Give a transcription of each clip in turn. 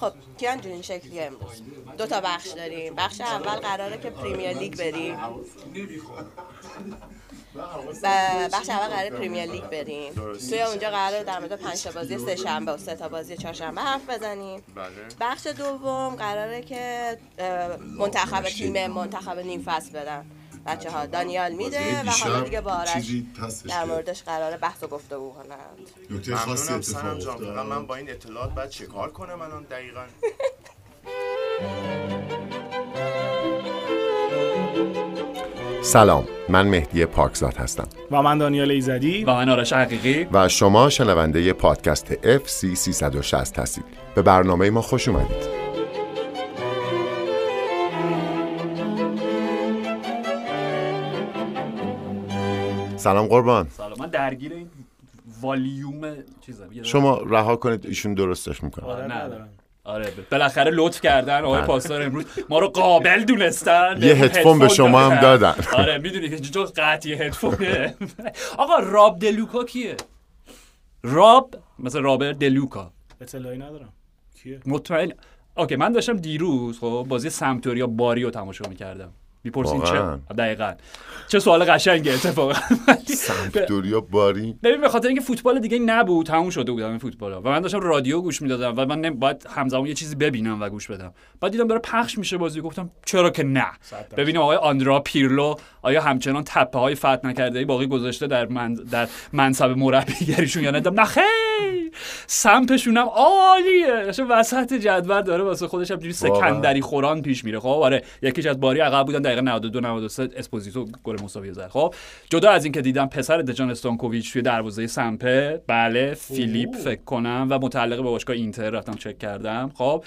خب کیان جون این شکلی امروز. دو تا بخش داریم. بخش اول قراره که پریمیر لیگ بریم. بخش اول قراره پریمیر لیگ بریم. توی اونجا قراره در مورد پنج تا بازی سه شنبه و سه تا بازی چهارشنبه حرف بزنیم. بله. بخش دوم قراره که منتخب تیم منتخب نیم فصل بدن. بچه ها دانیال میده و حالا دیگه با آرش چیزی هستش در موردش قراره بحث و گفتگو کنند. نکته خاصی ممنونم اتفاق سنم افتاد. من با این اطلاعات باید چه کار کنم الان دقیقا؟ سلام. من مهدی پاکزاد هستم. و من دانیال ایزدی. و من آرش حقیقی. و شما شنونده پادکست FC 360 هستید. به برنامه ما خوش اومدید. سلام قربان. سلام. من درگیر این والیوم چیزم. شما رها کنید ایشون درستش می‌کنه. آره نه ندارم. آره ب- بالاخره لطف کردن آقای پاسدار امروز. ما رو قابل دونستن. یه هدفون به شما هم دادن. آره می‌دونی که جز قطعی هدفونه آقا راب دلوکا کیه؟ راب مثل رابر دلوکا اطلاعی ندارم. کیه؟ مطمئن okay من داشتم دیروز خب بازی سمپدوریا باری رو تماشا می‌کردم. می‌پرسین؟ چه دقیقا. چه سوال قشنگه اتفاقا. سمپدوریا باری. ببین به خاطر اینکه فوتبال دیگه نبود تموم شده بودم این فوتبال و من داشتم رادیو گوش می‌دادم و من باید همزمان یه چیزی ببینم و گوش بدم. بعد دیدم داره پخش میشه بازی گفتم چرا که نه؟ ببینیم آقای آندرا پیرلو آیا همچنان تپه های فتح نکرده ای باقی گذاشته در من در منصب مربیگریشون یا نه؟ نه خیر سمتشون هم عالیه. داشته وسط جدول داره. واسه خودش هم سکندری خوران پیش میره. خب آره یکیش از باری عقب بودن. دقیقه 92 93 اسپوزیتو گل مساوی زد. خب جدا از اینکه دیدم پسر دجان استانکوویچ توی دروازه سمپه بله فیلیپ فکر کنم و متعلق به باشگاه اینتر رفتم چک کردم. خب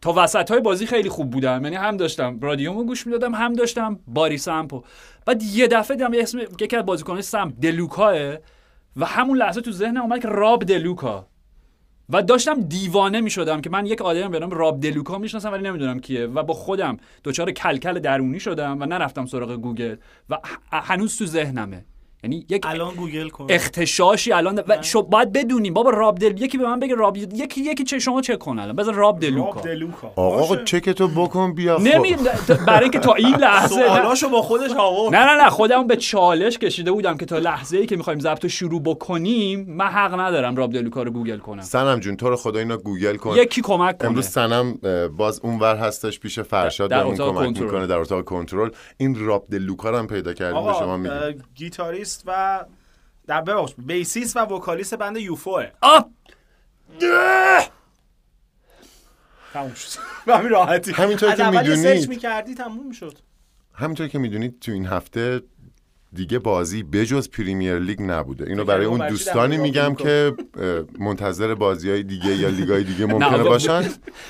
تا وسط های بازی خیلی خوب بودم. یعنی هم داشتم رادیومو گوش می‌دادم هم داشتم باری سمپو. بعد یه دفعه دیدم یه اسم یکی از بازیکنان سمپ دلوکاه و همون لحظه تو ذهنم اومد که راب دلوکا و داشتم دیوانه می شدم که من یک آدم به نام راب دلوکا می‌شناسم ولی نمی‌دونم کیه. و با خودم دچار کلکل درونی شدم و نرفتم سراغ گوگل و هنوز تو ذهنمه. یعنی یک الان گوگل کن. اختشاشی الان و شو باید بدونیم بابا راب دل یکی به من بگه راب یکی یکی چه شما چک کن الان. بذار راب دلوکا آقا باشه. چکتو بکن بیا خب. نمی برای اینکه تا این لحظه سوالاشو با خودش آورد. نه نه نه. خودم به چالش کشیده بودم که تا لحظه ای که می‌خوایم ضبط رو شروع بکنیم من حق ندارم راب دلوکا رو گوگل کنم. سنم جون تو رو خدا اینا گوگل کن. یکی کمک کنه. امروز سنم باز اونور هستش پیش فرشاد در اتاق کمک کنترل. می‌کنه در اتاق کنترل. این راب دلوکا رو هم پیدا کردیم به شما آقا میگیم و در ببخش bassist و vocalist band UFO ه آه! تموم شد به همین راحتی همینطور که اول یه می‌دونید. search می‌کردی تموم می‌شد همینطور که می‌دونید تو این هفته دیگه بازی بجز پریمیر لیگ نبوده. اینو برای اون دوستانی میگم که منتظر بازی های دیگه یا لیگ های دیگه نه، ممکنه باشن.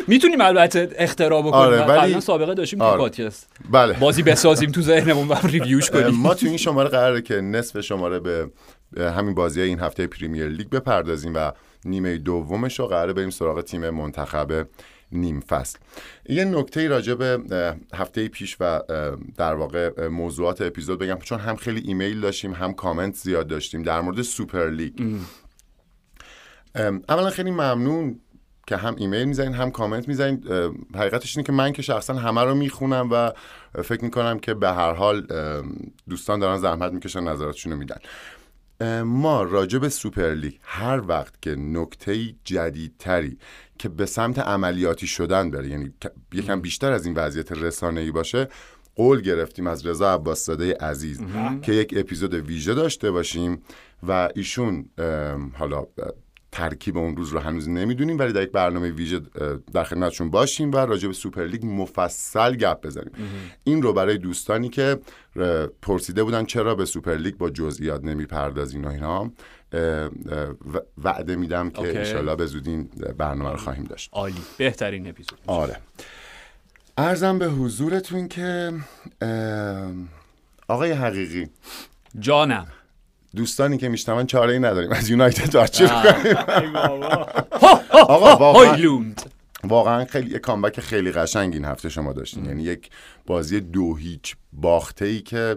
می‌تونیم البته اختراع بکنیم. آره، ولی- سابقه داشتیم تو آره. پادکست. بله. بازی بسازیم تو ذهنمون و review ش کنیم. ما تو این شماره قراره که نصف شماره به به همین بازی این هفته پریمیر لیگ بپردازیم و نیمه دومش رو قراره بریم سراغ تیم منتخب نیم فصل. یه نکته راجع به هفته پیش و در واقع موضوعات اپیزود بگم چون هم خیلی ایمیل داشتیم هم کامنت زیاد داشتیم در مورد سوپر لیگ. اولا خیلی ممنون که هم ایمیل می‌زنین هم کامنت می‌زنین. حقیقتش اینه که من که شخصا همه رو می‌خونم و فکر می‌کنم که به هر حال دوستان دارن زحمت می‌کشن نظراتشون رو میدن. ما راجع به سوپر لیگ هر وقت که نکته جدیدتری که به سمت عملیاتی شدن بره یعنی یکم بیشتر از این وضعیت رسانه‌ای باشه قول گرفتیم از رضا عباسزاده عزیز که یک اپیزود ویژه داشته باشیم و ایشون حالا ترکیب اون روز رو هنوز نمی‌دونیم ولی در یک برنامه ویژه در خدمتشون باشیم و راجع به سوپر لیگ مفصل گپ بزنیم. این رو برای دوستانی که پرسیده بودن چرا به سوپر لیگ با جزئیات نمی‌پردازین و اینا وعده میدم که okay. انشالله به زودی این برنامه رو خواهیم داشت. عالی. بهترین اپیزود. آره. عرضم به حضورتون که آقای حقیقی. جانم. دوستانی که میشنون چاره ای نداریم. از یونایتد ای بابا. آقا واقعا خیلی یه کامبک خیلی قشنگ این هفته شما داشتین. یعنی یک بازی دو هیچ باخته ای که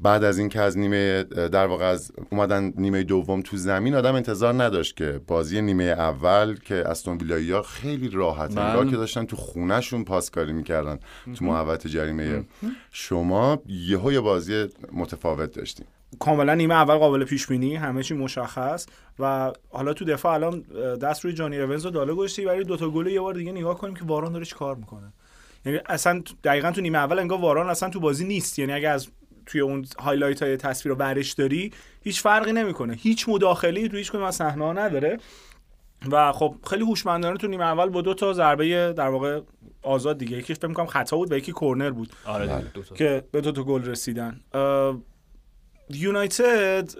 بعد از اینکه از نیمه در واقع از اومدن نیمه دوم تو زمین آدم انتظار نداشت که بازی نیمه اول که استون ویلایی خیلی راحت. انگار که داشتن تو خونهشون پاسکاری می‌کردن تو محوطه جریمه شما. یهو یه بازی متفاوت داشتیم. کاملا نیمه اول قابل پیش بینی همه چی مشخص. و حالا تو دفاع الان دست روی جانی اونز رو داله گذاشتی ولی دو تا گل یه بار دیگه نگاه کنیم که واران داره چیکار می‌کنه. یعنی اصلا دقیقا تو نیمه اول انگار واران اصلا تو بازی نیست. یعنی اگه از توی اون highlight های تصویر رو برش داری هیچ فرقی نمی‌کنه. هیچ مداخله تو هیچ کدوم از صحنه نداره. و خب خیلی هوشمندانه تو نیمه اول با دو تا ضربه در واقع آزاد دیگه. یکیش فکر می‌کنم خطا بود و یکی کرنر بود. آره. دو تا. که به دو تا گل رسیدن. یونایتد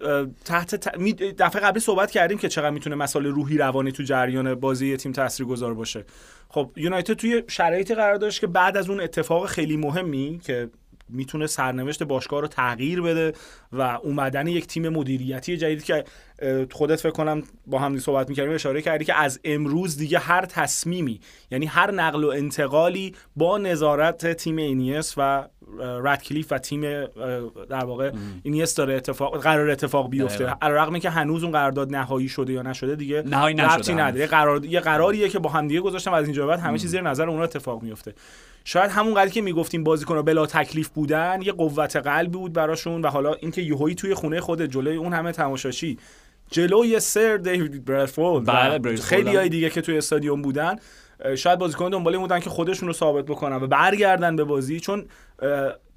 تحت ت- دفعه قبلی صحبت کردیم که چقدر می‌تونه مسائل روحی روانی تو جریان بازی تیم تاثیرگذار باشه. خب یونایتد توی شرایطی قرار داشت که بعد از اون اتفاق خیلی مهمی که می‌تونه سرنوشت باشگاه رو تغییر بده و اومدن یک تیم مدیریتی جدید که خودت فکر کنم با هم صحبت می‌کردیم اشاره کردی که از امروز دیگه هر تصمیمی یعنی هر نقل و انتقالی با نظارت تیم اینیس و اه، رادکلیف و تیم در واقع اینیس داره اتفاق قرار اتفاق بیفته دقیقاً. علیرغم که هنوز اون قرارداد نهایی شده یا نشده دیگه نهایی. نداره قرار یه قراریه که با هم دیگه گذاشتم از اینجا بعد همه چیز زیر نظر اونها اتفاق میفته شاید همون قدری که می‌گفتیم بازیکن‌ها بلا تکلیف بودن یه قوت قلبی بود براشون و حالا اینکه یهویی توی خونه خود جلوی اون همه تماشاشی جلوی سر دیوید برادفورد بله، خیلی های. دیگه که توی استادیوم بودن شاید بازیکن دنبال این بودن که خودشون رو ثابت بکنن و برگردن به بازی چون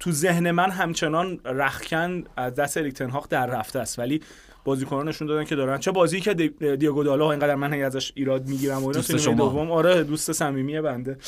تو ذهن من همچنان رخکن از دست اریک تنهاق در رفته است. ولی بازیکنان نشون دادن که دارن. چه بازی که دی- دیگو دالا اینقدر من ازش ایراد می‌گیرم و اینا. دوم. آره دوست صمیمی بنده.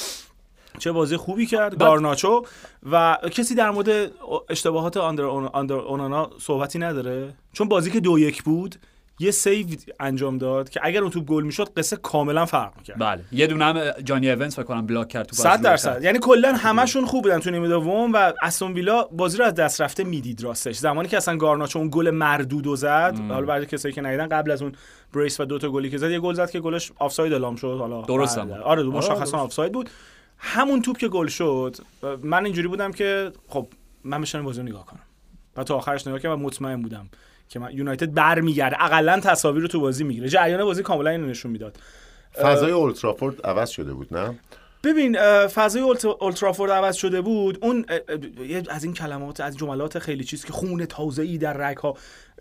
چه بازی خوبی کرد. گارناچو. و کسی در مورد اشتباهات آندر, آندر اونانا صحبتی نداره؟ چون بازی که دو یک بود یه save انجام داد که اگر اون توپ گل می‌شد قصه کاملا فرق می‌کرد. بله. یه دونه هم جانی اونز فکر کنم block کرد تو صد درصد. یعنی کلا همشون خوب بودن تو نیمه دوم و استون ویلا بازی رو از دست رفته می‌دید راستش. زمانی که اصلا گارناچو اون گل مردود و زد حالا برای کسایی که ندیدن قبل از اون بریس و دو تا گلی که زد یه گل زد که گلش آفساید اعلام شد. حالا درست بعد- بود. آره دو آره، مشخصا درست. آفساید بود. همون توپ که گل شد من اینجوری بودم که خب من بشینم بازی رو نگاه کنم. و تا آخرش نگاه کردم و مطمئن بودم. که من یونایتد برمیگرده. اقلا تصاویر رو تو بازی می‌گیره. جریان بازی کاملا اینو نشون می‌داد. فضای اولترافورد عوض شده بود نه؟ ببین فضای اولت- اولترافورد عوض شده بود. اون از این کلمات از جملات خیلی چیز که خون تازه ای در رگ ها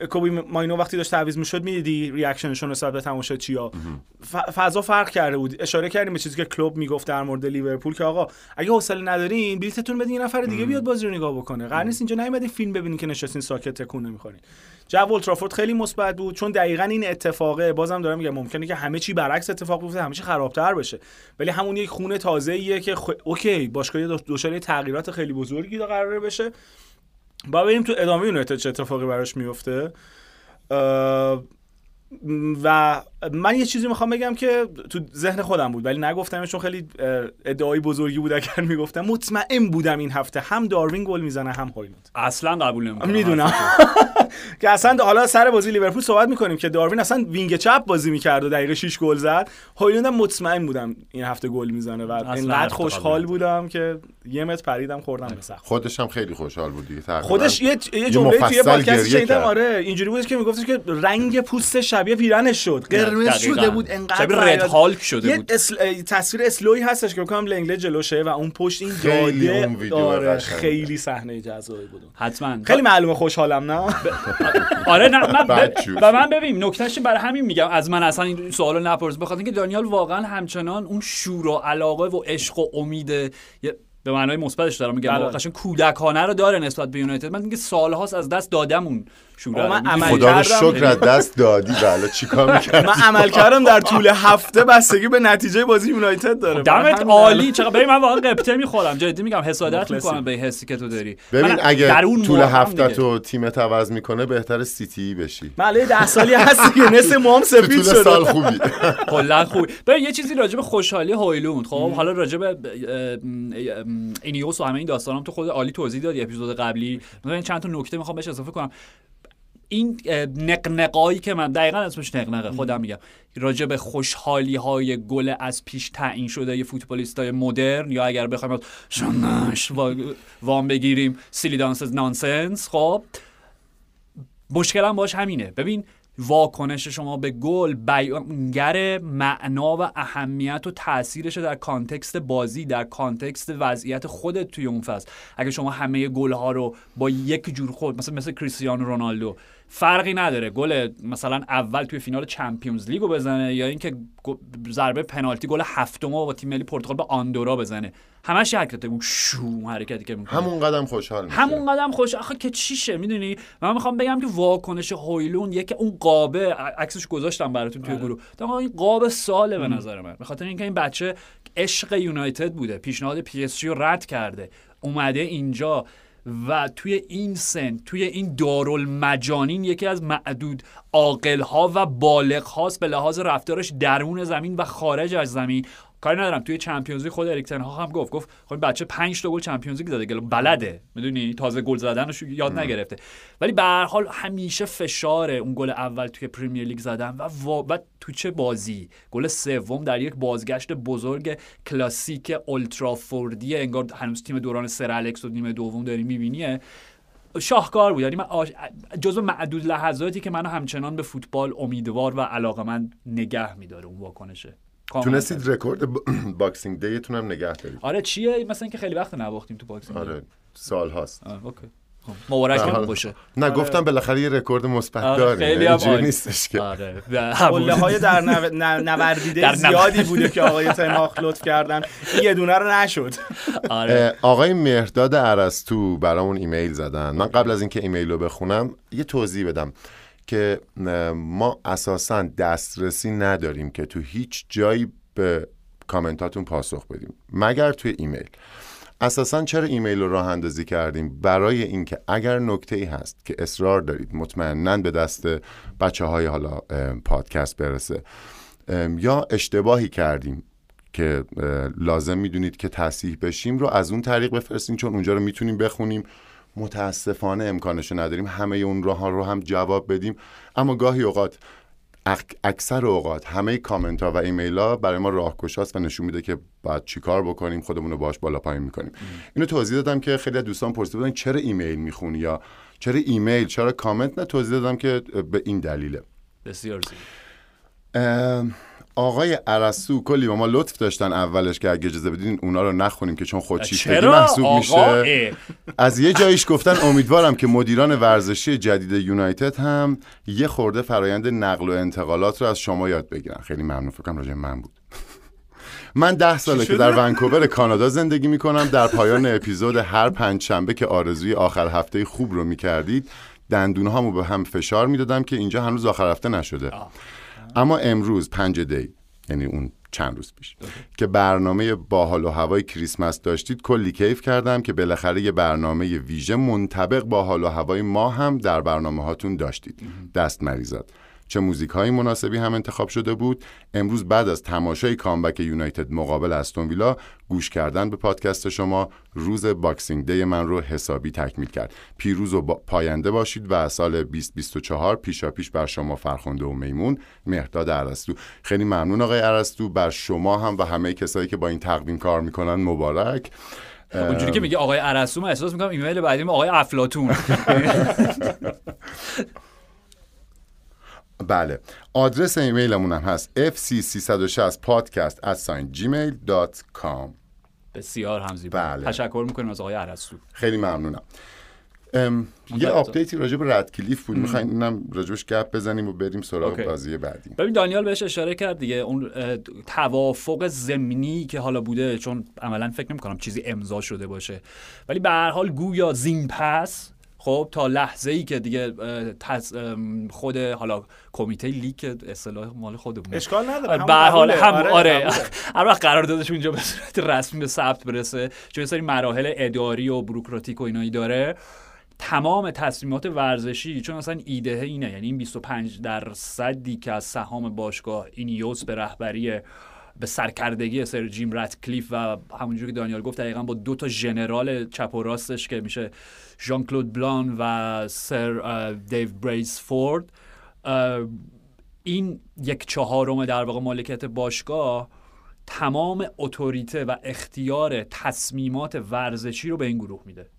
کوبی ماینو وقتی داشت تعویض می‌شد می‌دیدی ریاکشنشون نسبت به تماشاچی‌ها ف- فضا فرق کرده بود. اشاره کردیم به چیزی که کلوب می‌گفت در مورد لیورپول که آقا اگه حوصله ندارین بلیتتون بدین یه نفر دیگه بیاد بازی رو نگاه بکنه. قرار نیست اینجا نیومدین فیلم ببینین که نشستین ساکت تکون نمی‌خورین. جو اولترافورد خیلی مثبت بود چون دقیقا این اتفاقه. بازم دارم میگم ممکنه که همه چی برعکس اتفاق بیفته همه چی خرابتر بشه. ولی همون یک خونه تازه ایه که خ... اوکی باشگاه دچار تغییرات خیلی بزرگی دا قراره بشه. با بریم تو ادامه یونایتد چه اتفاقی براش میفته. و من یه چیزی می‌خوام بگم که تو ذهن خودم بود ولی نگفتمش چون خیلی ادعای بزرگی بود اگر می‌گفتم. مطمئن بودم این هفته هم داروین گل می‌زنه هم هایلند اصلا قبول نمی‌کنم. می‌دونم. که اصلا حالا سر بازی لیورپول صحبت می‌کنیم که داروین اصلا وینگ چپ بازی می‌کرد و دقیقه 6 گل زد. هایلند هم مطمئن بودم این هفته گل می‌زنه و اینقدر اختلاف خوشحال. بودم که یه متر پریدم خوردم به سقف. خودش هم خیلی خوشحال بود دیگه. خودش یه یه جمله توی پادکست شنیدم. آره. اینجوری بود که میگفتش که رنگ پوست شبیه پیرنش شد. قرمز دقیقاً. شده بود انقدر شبیه رد. هالک شده یه بود. اسل... تصویر اسلوی هستش که بکنم لنگله جلوشه و اون پشت این خیلی داده اون ویدیو آره. خیلی صحنه جذابی بود. حتما. خیلی معلومه خوشحالم نه؟ آره نه من ب... و من ببین نکتهش برای همین میگم از من اصلا این سوالو نپرس. بخاطر اینکه دانیال واقعا همچنان اون شور و علاقه و عشق و امید به معنای مثبتش دارم میگم. بله. واقعا قشنگ کودکانه رو داره نسبت به یونایتد. من دیگه سالهاست از دست دادم من خدا رو. شکر از دست دادی. بله چیکار می‌کرد من عمل کردم در طول هفته بستگی به نتیجه بازی یونایتد داره. دمت عالی. چقدر ببین من واقعا قبطه می‌خورم. جدی میگم حسادت. می‌کنم به حسی که تو داری. ببین من اگه در اون طول هفته. تو تیمت عوض می‌کنه بهتر سیتی بشی. من یه ده سالی هست که نصف موام تو سفید طول شده. سال خوبی. کلا خوب. ببین یه چیزی راجع به خوشحالی هویلوند. خب حالا راجع به اینیوس و همه این داستانام تو خود عالی توضیح دادی اپیزود قبلی. مثلا چند تا نکته می‌خوام بهش اضافه کنم. این نقنقایی که من دقیقا اسمش نقنقه خودم میگم. راجع به خوشحالی های گل از پیش تعیین شده ی فوتبالیست های مدرن یا اگر بخوایم شنش وا- وام بگیریم silly dance nonsense خب. مشکلم باش همینه. ببین واکنش شما به گل بیانگر معنا و اهمیت و تاثیرش در context بازی در context وضعیت خودت توی اون فصل. اگه شما همه گل ها رو با یک جور خود مثلا مثل کریستیانو رونالدو فرقی نداره. گل مثلا اول توی فینال چمپیونز لیگو بزنه یا اینکه ضربه پنالتی گل هفتم رو با تیم ملی پرتغال به آندورا بزنه. همش حرکت اون شو حرکتی که می‌کنه. همون قدر خوشحال میشه. همون قدر خوش آخه که چیشه؟ می‌دونی؟ من می‌خوام بگم که واکنش هویلوند یکی اون قابه عکسش گذاشتم براتون توی گروه. آقا این قاب ساله به نظر من. به خاطر اینکه این بچه عشق یونایتد بوده. پیشنهاد پی اس رو رد کرده. اومده اینجا. و توی این سن توی این دارالمجانین یکی از معدود عاقل‌ها و بالغ‌هاست به لحاظ رفتارش درون زمین و خارج از زمین. کاری ندارم. توی چمپیونز لیگ خود اریک تن ها هم گفت گفت خب بچه 5 تا گل چمپیونز لیگ زده گل بلده. می‌دونی؟ تازه گل زدنش رو یاد نگرفته. ولی به هر حال همیشه فشاره اون گل اول توی پریمیر لیگ زدن و. و تو چه بازی؟ گل سوم در یک بازگشت بزرگ کلاسیک اولدترافوردی انگار هنوز تیم دوران سر الکس و نیمه دوم داری میبینیه. شاهکار بود. یعنی من آش... جزو معدود لحظاتی که منو همچنان به فوتبال امیدوار و علاقه‌مند نگه میداره اون واکنشه. تونستید رکورد با- Boxing Day تون هم نگه دارید. آره چیه؟ مثلا اینکه خیلی وقت نباختیم تو Boxing. آره سال هاست. آه، okay. خب، مبارک باشه. نه گفتم بالاخره یه رکورد مثبت آره، داریم. خیلی یعنی هم اینجوری. نیستش که. آره و قله های در نوردیده زیادی بوده که آقای تن‌هاخ لطف کردن. یه دونه رو نشد. آره. آقای مهرداد عرستو برامون ایمیل زدن. من قبل از اینکه ایمیل رو بخونم یه توضیح بدم. که ما اساسا دسترسی نداریم که تو هیچ جایی به کامنتاتون پاسخ بدیم. مگر توی ایمیل. اساسا چرا ایمیل رو راه اندازی کردیم؟ برای اینکه اگر نکته ای هست که اصرار دارید مطمئنا به دست بچه های حالا پادکست برسه. یا اشتباهی کردیم که لازم می‌دونید که تصحیح بشیم رو از اون طریق بفرستین چون اونجا رو می‌تونیم بخونیم. متاسفانه امکانش رو نداریم. همه اون راه رو هم جواب بدیم. اما گاهی اوقات اک- اکثر اوقات همه کامنت ها و ایمیل ها برای ما راهگشاست و نشون میده که باید چیکار بکنیم خودمون رو باش بالا پایین می‌کنیم. اینو توضیح دادم که خیلی از دوستان پرسیده بودن چرا ایمیل می‌خونی یا چرا ایمیل؟ چرا کامنت؟ نه توضیح دادم که به این دلیله. بسیار زیبا. ام، آقای عرسو کلی به ما لطف داشتن اولش که اگه اجازه بدین اونا رو نخونیم که چون خودشیفتگی محسوب میشه. از یه جایش گفتن امیدوارم که مدیران ورزشی جدید یونایتد هم یه خورده فرایند نقل و انتقالات رو از شما یاد بگیرن. خیلی ممنون فکر کنم راجع به من بود. من ده ساله که در ونکوور کانادا زندگی می‌کنم. در پایان اپیزود هر پنج شنبه که آرزوی آخر هفته خوب رو می‌کردید دندون هامو به هم فشار می‌دادم که اینجا هنوز آخر هفته نشده. اما امروز پنج دی یعنی اون چند روز پیش که برنامه با حال و هوای کریسمس داشتید کلی کیف کردم که بالاخره یه برنامه ویژه منطبق با حال و هوای ما هم در برنامه هاتون داشتید دست مریزاد. چه موزیک های مناسبی هم انتخاب شده بود. امروز بعد از تماشای comeback یونایتد مقابل استون ویلا گوش کردن به پادکست شما روز Boxing Day من رو حسابی تکمیل کرد. پیروز و با- پاینده باشید و سال 2024 پیشا پیش بر شما فرخنده و میمون مهرداد عرستو خیلی ممنون آقای عرستو بر شما هم و همه کسایی که با این تقویم کار می‌کنن مبارک. اونجوری که میگه آقای عرسو من احساس می‌کنم ایمیل بعدی ما آقای افلاتون بله. آدرس ایمیلمون هم هست fc360podcast gmail.com بسیار هم زیبا بله. تشکر می‌کنیم از آقای عرسو خیلی ممنونم. ام، یه. update ی راجع به ردکلیف بود. می‌خواین اینم راجبش گپ بزنیم و بریم سراغ. بازی بعدی. ببین دانیال بهش اشاره کرد دیگه. اون توافق زمینی که حالا بوده چون عملا فکر نمی کنم چیزی امضا شده باشه. ولی به هر حال گویا زین پس خب تا لحظه ای که دیگه خود حالا کمیته لیگ اصطلاح مال خودمون اشکال نداره به هر حال. هم آره، آره. هر وقت قرار دادش اونجا به صورت رسمی به ثبت برسه چون سری مراحل اداری و بروکراتیک و اینایی داره تمام تصمیمات ورزشی چون اصلا ایده اینه یعنی این 25 درصدی که از سهام باشگاه اینیوس به رهبری به سرکردگی سر جیم رتکلیف و همونجوری که دانیال گفت دقیقا با دو تا ژنرال چپ و راستش که میشه ژان کلود بلان و سر دیو بریس فورد اه، این یک چهارم در واقع مالکیت باشگاه تمام اتوریته و اختیار تصمیمات ورزشی رو به این گروه میده.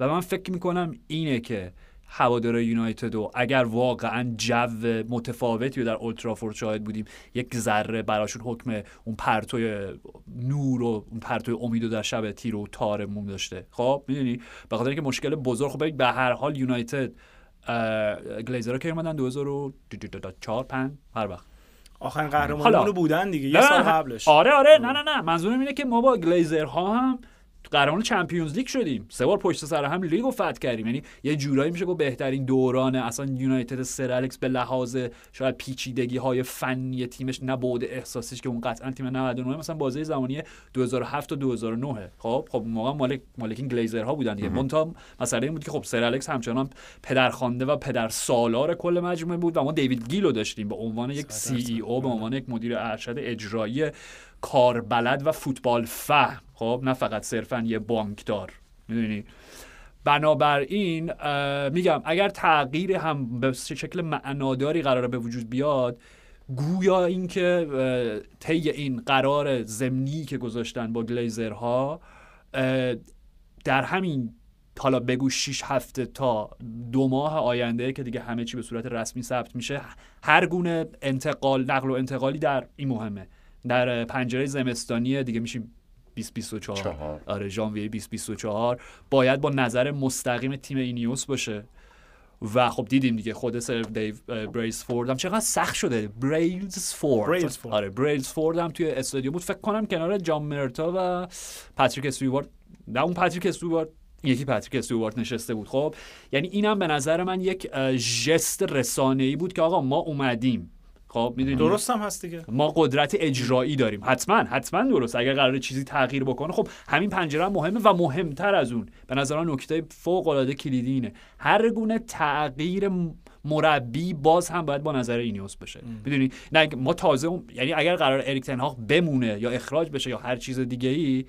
و من فکر می‌کنم اینه که هوادار یونایتد و اگر واقعا جو متفاوتی رو در اولترافورد شاهد بودیم یک ذره براشون حکم اون پرتوی نور و اون پرتوی امید رو در شب تیر و تارمون داشته. خب می‌دونی؟ به خاطر اینکه مشکل بزرگ خب به هر حال یونایتد گلیزرها که اومدن؟ 2004 5 هر وقت. آخرین. قهرمانمون بودن دیگه یه سال قبلش. آره آره. نه نه نه. منظورم اینه که ما با گلیزرها هم قهرمان چمپیونز لیگ شدیم. سه بار پشت سر هم لیگ رو فتح کردیم. یعنی یه جورایی میشه گفت بهترین دوران اصلا یونایتد سر الکس به لحاظ شاید پیچیدگی های فنی تیمش نه بعد احساسیش که اون قطعا تیم 99 مثلا بازی زمانی 2007 و 2009 خب خب موقع مالک مالکین گلیزرها بودن دیگه. منتها مسئله این بود که خب سر الکس همچنان پدرخوانده و پدر سالار کل مجموعه بود و ما دیوید گیل رو داشتیم. به عنوان یک CEO به عنوان یک مدیر ارشد اجرایی کاربلد و فوتبال فهم. خب نه فقط صرفا یه بانکدار. می‌دونی؟ بنابراین میگم اگر تغییر هم به شکل معناداری قراره به وجود بیاد گویا اینکه طی این قرار زمینی که گذاشتن با گلیزرها در همین حالا بگو 6 هفته تا دو ماه آینده که دیگه همه چی به صورت رسمی ثبت میشه هر گونه انتقال نقل و انتقالی در این مهمه در پنجره زمستانی دیگه میشیم 2024 چهار. آره ژانویه 2024 باید با نظر مستقیم تیم اینیاس باشه. و خب دیدیم دیگه خود سر دیو بریلز فورد هم چقدر سخت شده. بریلز فورد. بریلز فورد. آره بریلز فورد هم توی استادیوم بود. فکر کنم کنار جان مرتا و پاتریک استیوارت نه اون پاتریک استیوارت یکی پاتریک استیوارت نشسته بود. خب یعنی اینم به نظر من یک ژست رسانه‌ای بود که آقا ما اومدیم. خب می‌دونی؟ درست هم هست دیگه. ما قدرت اجرایی داریم. حتما حتما درست. اگر قرار چیزی تغییر بکنه خب همین پنجره هم مهمه و مهمتر از اون. به نظر من نکته فوق العاده کلیدی اینه. هر گونه تغییر مربی باز هم باید با نظر اینیوس بشه. می‌دونی؟ نه ما تازه یعنی اگر قرار اریک تنهاق بمونه یا اخراج بشه یا هر چیز دیگه ای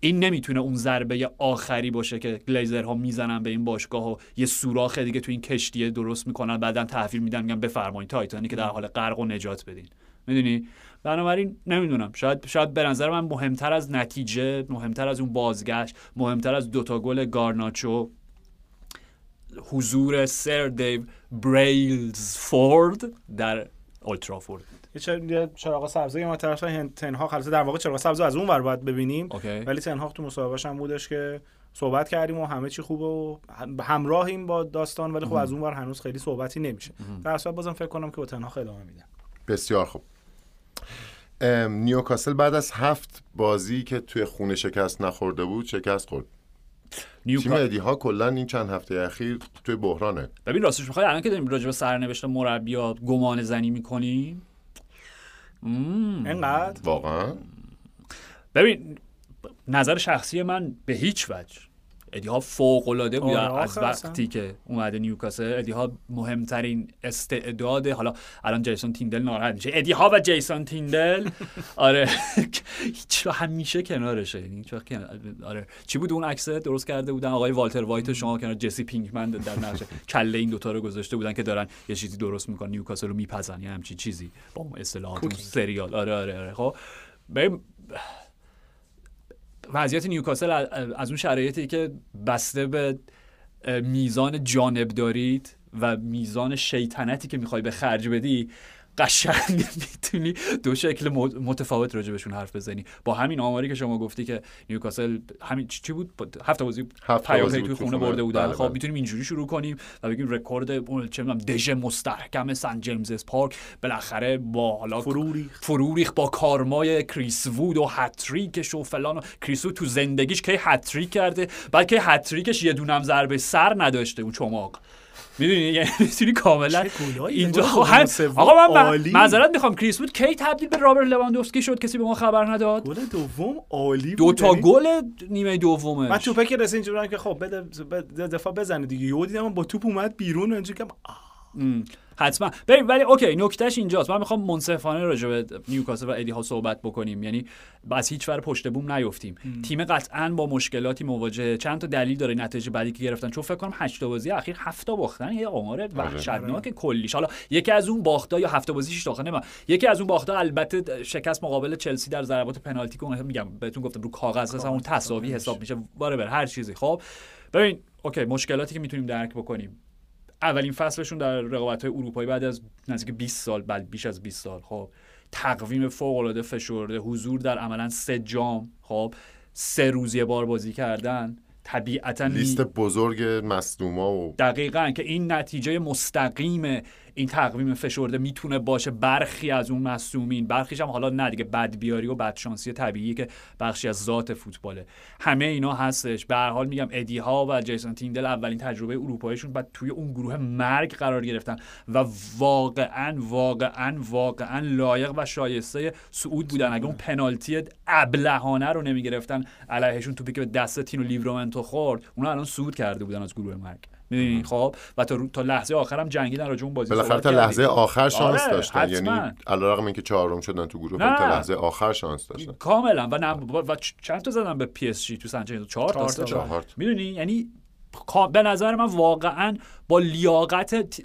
این نمی‌تونه اون ضربه آخری باشه که گلیزرها می‌زنن به این باشگاه و یه سوراخ دیگه تو این کشتیه درست می‌کنن بعدا تحویل میدن میگن بفرمایید تایتانی که در حال غرق و نجات بدین. می‌دونی؟ بنابراین نمی‌دونم. شاید شاید به نظر من مهمتر از نتیجه مهمتر از اون بازگشت مهمتر از دوتا گل گارناچو حضور سر دیو بریلز فورد در اولترافورد یه چرا- یه چراغ سبزی ما طرف تنهاق البته در واقع چراغ سبز از اون ور باید ببینیم. اوکی. ولی تنهاق تو مصاحبهش هم بودش که صحبت کردیم و همه چی خوبه و هم- همراهیم با داستان ولی خب از اون ور هنوز خیلی صحبتی نمیشه. در اصل بازم فکر کنم که با تنهاق ادامه میدن بسیار خوب. نیوکاسل بعد از هفت بازی که توی خونه شکست نخورده بود شکست خورد. تیم نیوکا... ادی ها کلا این چند هفته اخیر توی بحرانه. ببین راستش می‌خوای الان که داریم راجع به سرنوشت مربیا گمان زنی می‌کنیم انقدر؟ واقعا؟ ببین نظر شخصی من به هیچ وجه. ادی ها فوق العاده بودن آره، از وقتی که اومده نیوکاسل ادی ها مهمترین استعداد حالا الان جیسون تیندل ناراحت میشه. ادی ها و جیسون تیندل؟ آره. وقت همیشه کنارشه. یعنی هیچ وقت آره. چی بود اون عکس درست کرده بودن؟ آقای والتر وایت و شما کنار جسی پینکمن در نقش کله این دوتا رو گذاشته بودن که دارن یه چیزی درست می‌کنن نیوکاسل رو میپزن یا همچین چیزی. با اصطلاحات سریال. آره آره آره. خب وضعیت نیوکاسل از- اون شرایطی که بسته به میزان جانب داریت و میزان شیطنتی که می‌خوای به خرج بدی قشنگ می‌تونی دو شکل مت- متفاوت راجع بهشون حرف بزنی با همین آماری که شما گفتی که نیوکاسل همین چی بود هفت بازی هفت پیاپی بازی توی بود تو خونه خونه. برده بودن بله، خب بله. می‌تونیم اینجوری شروع کنیم و بگیم رکورد اون چه می‌دونم دژ مستحکم سن جیمز پارک بالاخره با حالا فرو ریخت. فرو ریخت با کارمای کریس وود و هتریکش و فلان و کریس وود تو زندگیش کی هتریک کرده بعد که هتریکش یه دونم ضربه سر نداشته اون چماق می‌دونی؟ یعنی می‌تونی کاملا اینجا. خب هم- آقا من. معذرت می‌خوام. کریس وود کی تبدیل به رابرت لواندوفسکی شد؟ کسی به ما خبر نداد. گل دوم عالی دو بود تا گل نیمه دومش. من توپه که رسید اینجوری که خب بده دفاع بزنه دیگه. یهو دیدم با توپ اومد بیرون و اینجوری که. حتما. بریم ولی اوکی نکتهش اینجاست. من می‌خوام منصفانه راجع به نیوکاسل و ادی ها صحبت بکنیم. یعنی از هیچ ور پشت بوم نیفتیم. تیم قطعا با مشکلاتی مواجهه چند تا دلیل داره نتیجه بعدی که گرفتن. چون فکر کنم 8 بازی اخیر 7 تا باختن. یه آمار وحشتناک کلیش. حالا یکی از اون باختا یا هفت بازی 6 تا یکی از اون باختا البته شکست مقابل چلسی در ضربات پنالتی که اون میگم بهتون گفتم رو کاغذ اصلا اون تساوی حساب میشه. باره بر هر چیزی. خب. ببین اوکی مشکلاتی که می‌تونیم درک بکنیم. اولین فصلشون در رقابت های اروپایی بعد از نزدیک 20 سال بعد بیش از 20 سال. خب تقویم فوق العاده فشرده حضور در عملا سه جام. خب سه روز یه بار بازی کردن. طبیعتا لیست بزرگ مصدوما و دقیقا که این نتیجه مستقیم این تقویم فشرده می‌تونه باشه برخی از اون مصومین. برخیش هم حالا نه دیگه بدبیاری و بدشانسی طبیعی که بخشی از ذات فوتباله. همه اینا هستش. به هر حال میگم ادی ها و جیسون تیندل اولین تجربه اروپاییشون بعد توی اون گروه مرگ قرار گرفتن و واقعا واقعا واقعا لایق و شایسته صعود بودن. اگه اون پنالتی ابلهانه رو نمی‌گرفتن علیهشون توپی که به دست تینو لیورامنتو خورد اونا الان صعود کرده بودن از گروه مرگ. می‌دونی؟ خب. و تا تا لحظه آخرم جنگیدن راجع اون بازی بالاخره تا لحظه آخر شانس آره، داشتن. حتما. یعنی علیرغم اینکه چهارم شدن تو گروه. تا لحظه آخر شانس داشتن. کاملا. و, نه و چند تا زدن به PSG تو سن چنز چهار تا چهار. می‌دونی؟ یعنی به نظر من واقعا با لیاقت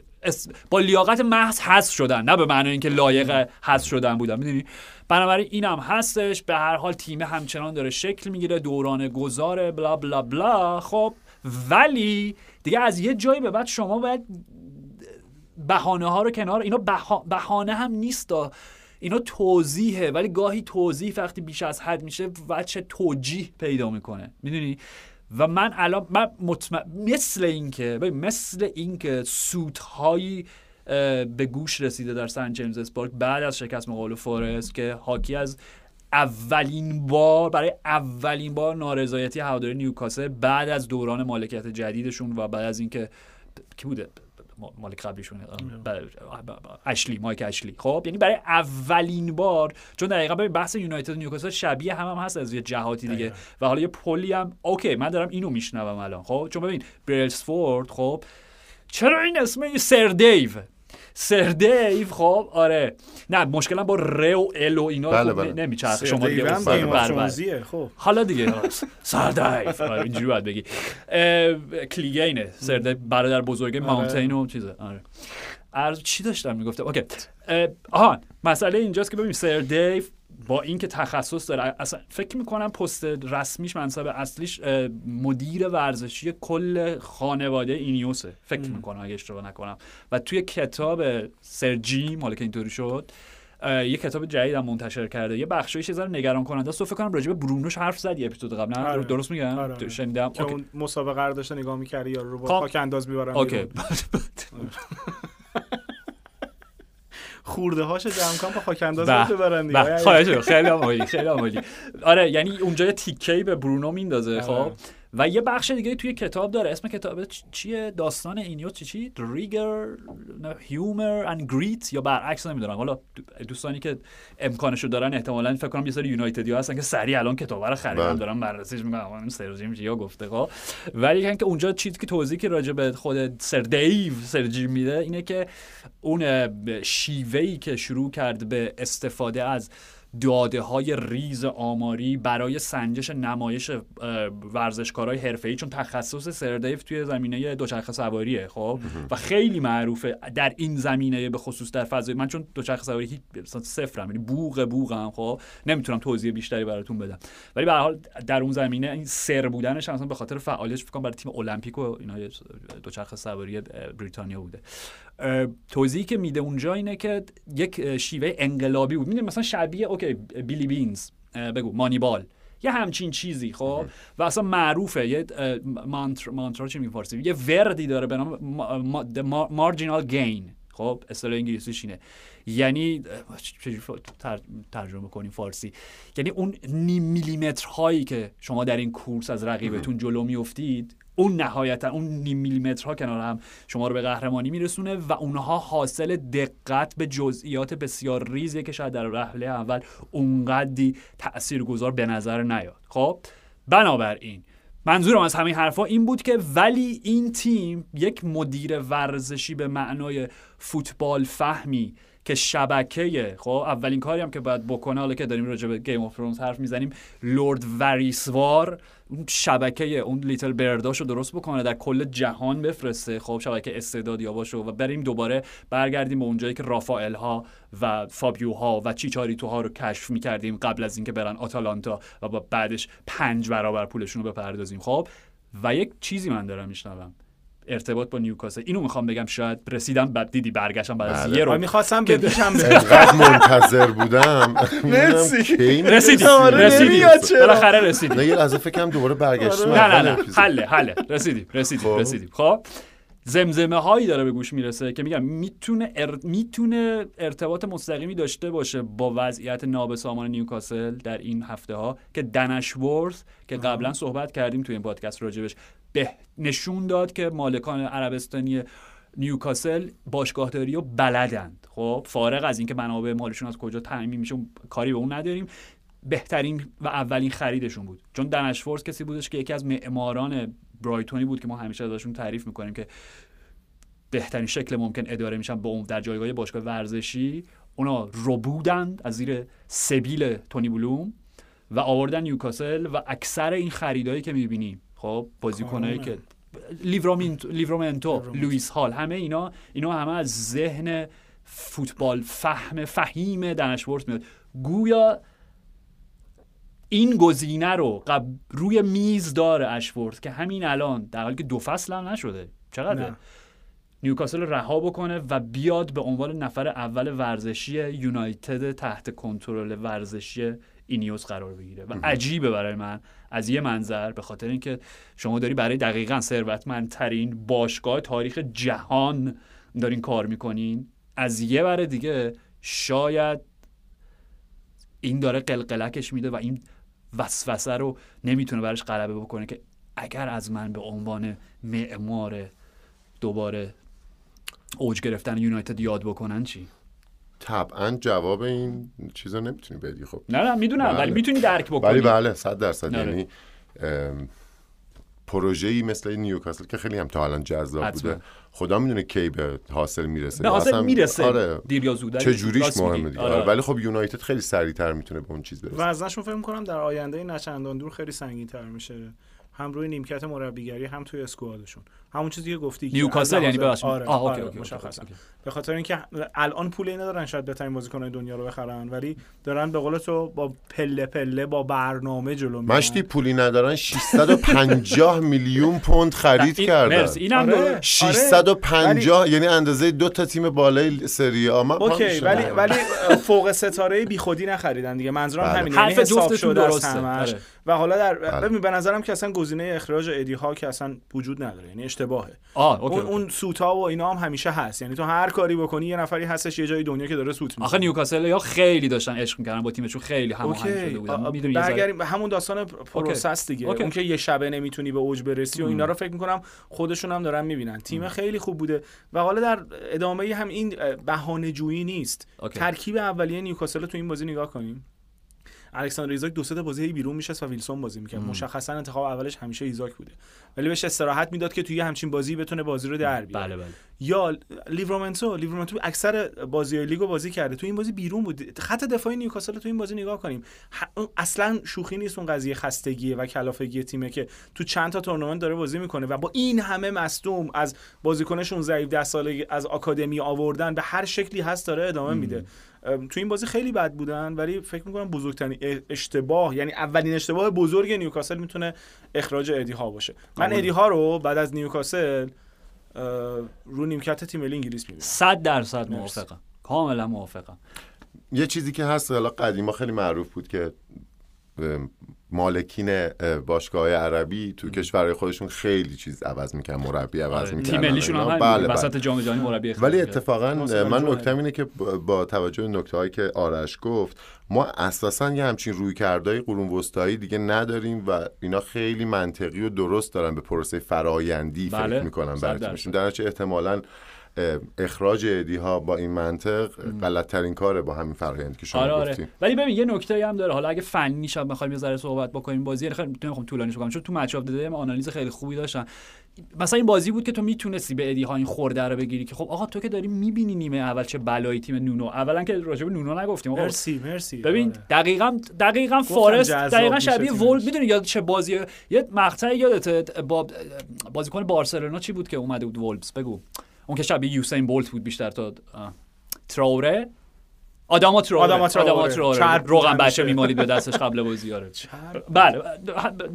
با لیاقت محض حذف شدن. نه به معنی اینکه لایق حذف شدن بودن. می‌دونی؟ بنابراین اینم هستش. به هر حال تیم همچنان داره شکل می‌گیره. دوران گذاره. blah blah blah. خب. ولی دیگه از یه جایی به بعد شما باید بهانه ها رو کنار اینا بها- بهانه هم نیست اینا توضیحه ولی گاهی توضیح وقتی بیش از حد میشه وچه توجیه پیدا می‌کنه. می‌دونی؟ و من الان من مطمئن مثل اینکه مثل اینکه سوتهایی اه، به گوش رسیده در سن جیمز اسپارک بعد از شکست مقابل فورست که حاکی از اولین بار برای اولین بار نارضایتی هواداری نیوکاسل بعد از دوران مالکیت جدیدشون و بعد از اینکه کی بوده؟ مالک قبلیشون اشلی مایک اشلی. خب یعنی برای اولین بار چون دقیقا ببین بحث یونایتد نیوکاسل شبیه هم, هم هست از یه جهاتی دیگه. و حالا یه پلی هم اوکی من دارم اینو میشنوم الان خب؟ چون ببین برلسفورد خب چرا این اسم سر دیو؟ سر دیو خب آره. نه مشکلا با ر و ال و اینا بله، بله. نمیچرخه. شما دیگه بربر. ترونزیه، خب. حالا دیگه سردیف آره، اینجوری باید بگی. کلیگینه. سرده برادر بزرگ ماونتین و چیزه. آره. عرض چی داشتم می‌گفتم؟ اوکی. آها مسئله اینجاست که ببین سر دیو با اینکه تخصص داره اصلا فکر می‌کنم پست رسمیش منصب اصلیش مدیر ورزشی کل خانواده اینیوسه فکر می‌کنم اگه اشتباه نکنم و توی کتاب سر جیم حالا که اینطوری شد یه کتاب جدید هم منتشر کرده یه یه ذره نگران کننده است فکر کنم راجع به برونوش حرف زدی اپیزود قبل نه آره. درست میگم آره، آره. شنیدم که. اون مسابقه رو داشته نگاه می‌کردی یارو رو با خب. خاک انداز می‌برن اوکی. خورده هاشو جمع کن با خاک انداز ببرن دیگه. خواهش می‌کنم. خیلی عالی خیلی عالی آره یعنی اونجا یه تیکه‌ای به برونو میندازه خب آره. و یه بخش دیگه توی کتاب داره. اسم کتاب چیه؟ داستان اینیو چی چی؟ ریگر هیومر اند گریت یا برعکس نمی‌دونم. حالا دو- دوستانی که امکانشو دارن احتمالاً فکر کنم یه سری یونایتدی هستن که سریع الان کتاب رو خریدن. بله. دارن بررسیش می‌کنن این سرجیم چیا گفته خب. ولی اینکه اونجا چیزی که توضیحی که راجع به خود سر دیو سر جیم میده اینه که اون شیوهی که شروع کرد به استفاده از داده های ریز آماری برای سنجش نمایش ورزشکارای حرفه‌ای چون تخصص سردیف توی زمینه دوچرخه سواریه خب؟ و خیلی معروفه در این زمینه به خصوص در فضای من چون دوچرخه سواری هیچ مثلا صفرم یعنی بوق بوقم خب؟ نمی‌تونم توضیح بیشتری براتون بدم. ولی به هر حال در اون زمینه این سر بودنش مثلا به خاطر فعالیتش فکر برای تیم المپیک و اینا دوچرخه سواری بریتانیا بوده. توضیحی که میده اونجا اینه که یک شیوه انقلابی بود. می‌دونی مثلا شبیه اوکی بیلی بینز بگو مانیبال. یه همچین چیزی خب؟ و اصلا معروفه. یه مانتر مانترا چی میفارسی؟ یه وردی داره به نام مارجینال گین خب؟ اصطلاح انگلیسیش اینه. یعنی ترجمه کنیم فارسی؟ یعنی اون نیم میلیمتر هایی که شما در این کورس از رقیبتون جلو میافتید اون نهایتا اون نیم میلیمتر ها کنار هم شما رو به قهرمانی میرسونه و اونها حاصل دقت به جزئیات بسیار ریزیه که شاید در رحله اول اونقدی تاثیرگذار به نظر نیاد. خب بنابراین منظورم از همین حرفا این بود که ولی این تیم یک مدیر ورزشی به معنای فوتبال فهمی که شبکه خب اولین کاری هم که باید بکنه حالا که داریم راجع به Game of Thrones حرف می‌زنیم لرد واریس وار اون شبکه اون little bird اشو درست بکنه در کل جهان بفرسته. خب شبکه استعدادیا باشه و بریم دوباره برگردیم به اونجایی که رافائل ها و فابیو ها و چیچاریتو ها رو کشف می‌کردیم قبل از اینکه برن آتالانتا و با بعدش پنج برابر پولشون رو بپردازیم. خب و یک چیزی من دارم میشنوم. ارتباط با نیوکاسل. اینو می‌خوام بگم شاید رسیدم بعد دیدی برگشتم بعد از بله. یه رو می‌خواستم انقدر منتظر بودم. مرسی. رسیدیم آره، چرا؟ بالاخره رسیدیم نه یه لحظه فکرم دوباره برگشتیم نه نه نه. اپیزود. حله حله. رسیدیم رسیدیم خب. رسیدیم. خب. زمزمه هایی داره به گوش می‌رسه که میگم می‌تونه ار... می‌تونه ارتباط مستقیمی داشته باشه با وضعیت نابسامان نیوکاسل در این هفته ها که دنش ورث که قبلا صحبت کردیم توی این پادکست راجبش به نشون داد که مالکان عربستانی نیوکاسل باشگاهداری رو بلدند. خب فارغ از اینکه منابع مالشون از کجا تامین میشه کاری به اون نداریم. بهترین و اولین خریدشون بود. چون دنش فورس کسی بودش که یکی از معماران برایتونی بود که ما همیشه ازشون تعریف می‌کنیم که بهترین شکل ممکن اداره میشن به در جایگاه باشگاه ورزشی. اونا رو بودند از زیر سبیل تونی بلوم و آوردن نیوکاسل و اکثر این خریدایی که می‌بینیم خب بازیکنایی که لیورامینتو لیورامنتو لوئیس هال همه اینا اینا همه از ذهن فوتبال فهم فهیم دن اشورث میاد. گویا این گزینه رو قب... روی میز داره اشورث که همین الان در حالی که دو فصل هم نشده. چقدر. نیوکاسل رها بکنه و بیاد به عنوان نفر اول ورزشی یونایتد تحت کنترل ورزشی اینیوس قرار بگیره. و عجیبه برای من. از یه منظر به خاطر اینکه شما داری برای دقیقا ثروتمندترین باشگاه تاریخ جهان دارین کار می‌کنین از یه بر دیگه شاید این داره قلقلکش میده و این وسوسه رو نمی‌تونه براش غلبه بکنه که اگر از من به عنوان معمار دوباره اوج گرفتن یونایتد یاد بکنن چی طبعا جواب این چیزا نمی‌تونی بدی خب نه نه می‌دونم بله. ولی می‌تونی درک بکنی ولی بله صد درصد آره. یعنی پروژه‌ای مثل نیوکاسل که خیلی هم تا الان جذاب. بوده خدا می‌دونه کی به حاصل می‌رسه به حاصل می‌رسه آره دیر یا زود چه جوریش. مهمه دیگه آره. آره. ولی خب یونایتد خیلی سریعتر می‌تونه به اون چیز برسه وزنشون فکر کنم در آینده نچندان دور خیلی سنگین تر میشه هم روی نیمکت مربیگری هم توی اسکوادشون همون چیزی که گفتی که نیوکاسل یعنی ببخشید آره, آه، اوکی، آره اوکی، مشخصا. به خاطر اینکه الان پول ندارن شاید بهترین بازیکنهای دنیا رو بخرن ولی دارن به قول تو با پله پله با برنامه جلو میرن مشتی پولی ندارن 650 میلیون پوند خرید کردن مرسی اینم آره. درست. 650 یعنی اندازه دو تا تیم بالای سری آ من اوکی ولی. ولی فوق ستاره بیخودی نخریدن دیگه منظورم بله. همینه یعنی حرف شده درسته. آره. و حالا در بله. ببین به نظرم که اصلا گزینه اخراج ادی ها که اصلا وجود نداره یعنی اشتباهه. آه اوکی, اون, اوکی. اون سوتا و اینا هم همیشه هست. یعنی تو هر کاری بکنی یه نفری هستش یه جای دنیا که داره سوت می‌کنه. آخه نیوکاسل یا خیلی داشتن عشق می‌کردن با تیمشون خیلی هماهنگ شده بودن. برگردیم همون داستان process دیگه. okay. اون که یه شبه نمی‌تونی به اوج برسی و اینا رو فکر می‌کنم خودشون هم دارن می‌بینن. تیم خیلی خوب بوده. و حالا در ادامه هم این بهانه جویی نیست. ترکیب اولیه نیوکاسل تو این بازی نگاه کنیم. الکساندر ایزاک دو سه تا بازی هی بیرون میشه و ویلسون بازی می‌کرد. مشخصا انتخاب اولش همیشه ایزاک بوده. ولی بهش استراحت می‌داد که توی همچین بازی بتونه بازی رو در بیاره. بله بله. یا لیورامنتو لیورامنتو اکثر بازی لیگو بازی کرده. تو این بازی بیرون بود. خط دفاعی نیوکاسل تو این بازی نگاه کنیم. اصلا شوخی نیست اون قضیه خستگیه و کلافگی تیمه که تو چند تا تورنمنت داره بازی می‌کنه و با این همه مصدوم از بازیکنشون ضعیف ده ساله از آکادمی آوردن به هر شکلی هست داره ادامه میده. تو این بازی خیلی بد بودن ولی فکر می‌کنم بزرگترین اشتباه یعنی اولین اشتباه بزرگ نیوکاسل می‌تونه اخراج ادی ها باشه. من. ادی ها رو بعد از نیوکاسل رو نیمکت تیم ملی انگلیس می‌بینم. صد درصد موافقم. کاملا موافقم. یه چیزی که هست حالا قدیما خیلی معروف بود که مالکین اه، باشگاه عربی تو کشورهای خودشون خیلی چیز عوض می‌کنن مربی عوض آره، می‌کنن تیم ملیشون هم بله وسط بله. جام جهانی مربی ولی. اتفاقا من. نکتم اینه که با توجه به نکته هایی که آرش گفت ما اساسا یه همچین روی کردهای قرون وسطایی دیگه نداریم و اینا خیلی منطقی و درست دارن به پروسه فرایندی بله، فکر می‌کنن برای در نتیجه احتمالاً اخراج ادی ها با این منطق غلط ترین کاره با همین فرآیندی که شما آره آره. گفتیم ولی ببین یه نکته هم داره. حالا اگه فنی شب بخوایم یه ذره صحبت بکنیم بازی خیلی نمی‌خوام طولانی کنم چون تو مچ اف دادم آنالیز خیلی خوبی داشتن. مثلا این بازی بود که تو می‌تونستی به ادی ها این خورده رو بگیری که خب آقا تو که داری می‌بینی نیمه اول چه بلایی تیم نونو. اولا که راجع به نونو نگفتیم. آقا مرسی مرسی. ببین آره. دقیقا دقیقا فارست دقیقا شبیه تیمش. ول می‌دونی یاد چه بازی یه مقطع یادت با بازیکن بارسلونا چی بود که اومده بود وولفز بگو. اون که شبیه یوسین بولت بود بیشتر تا. تراوره. آداما تراوره. آداما تراوره. آداما تراوره. چرب روغن همیشه. بچه میمالید به دستش قبل بازی آره. بله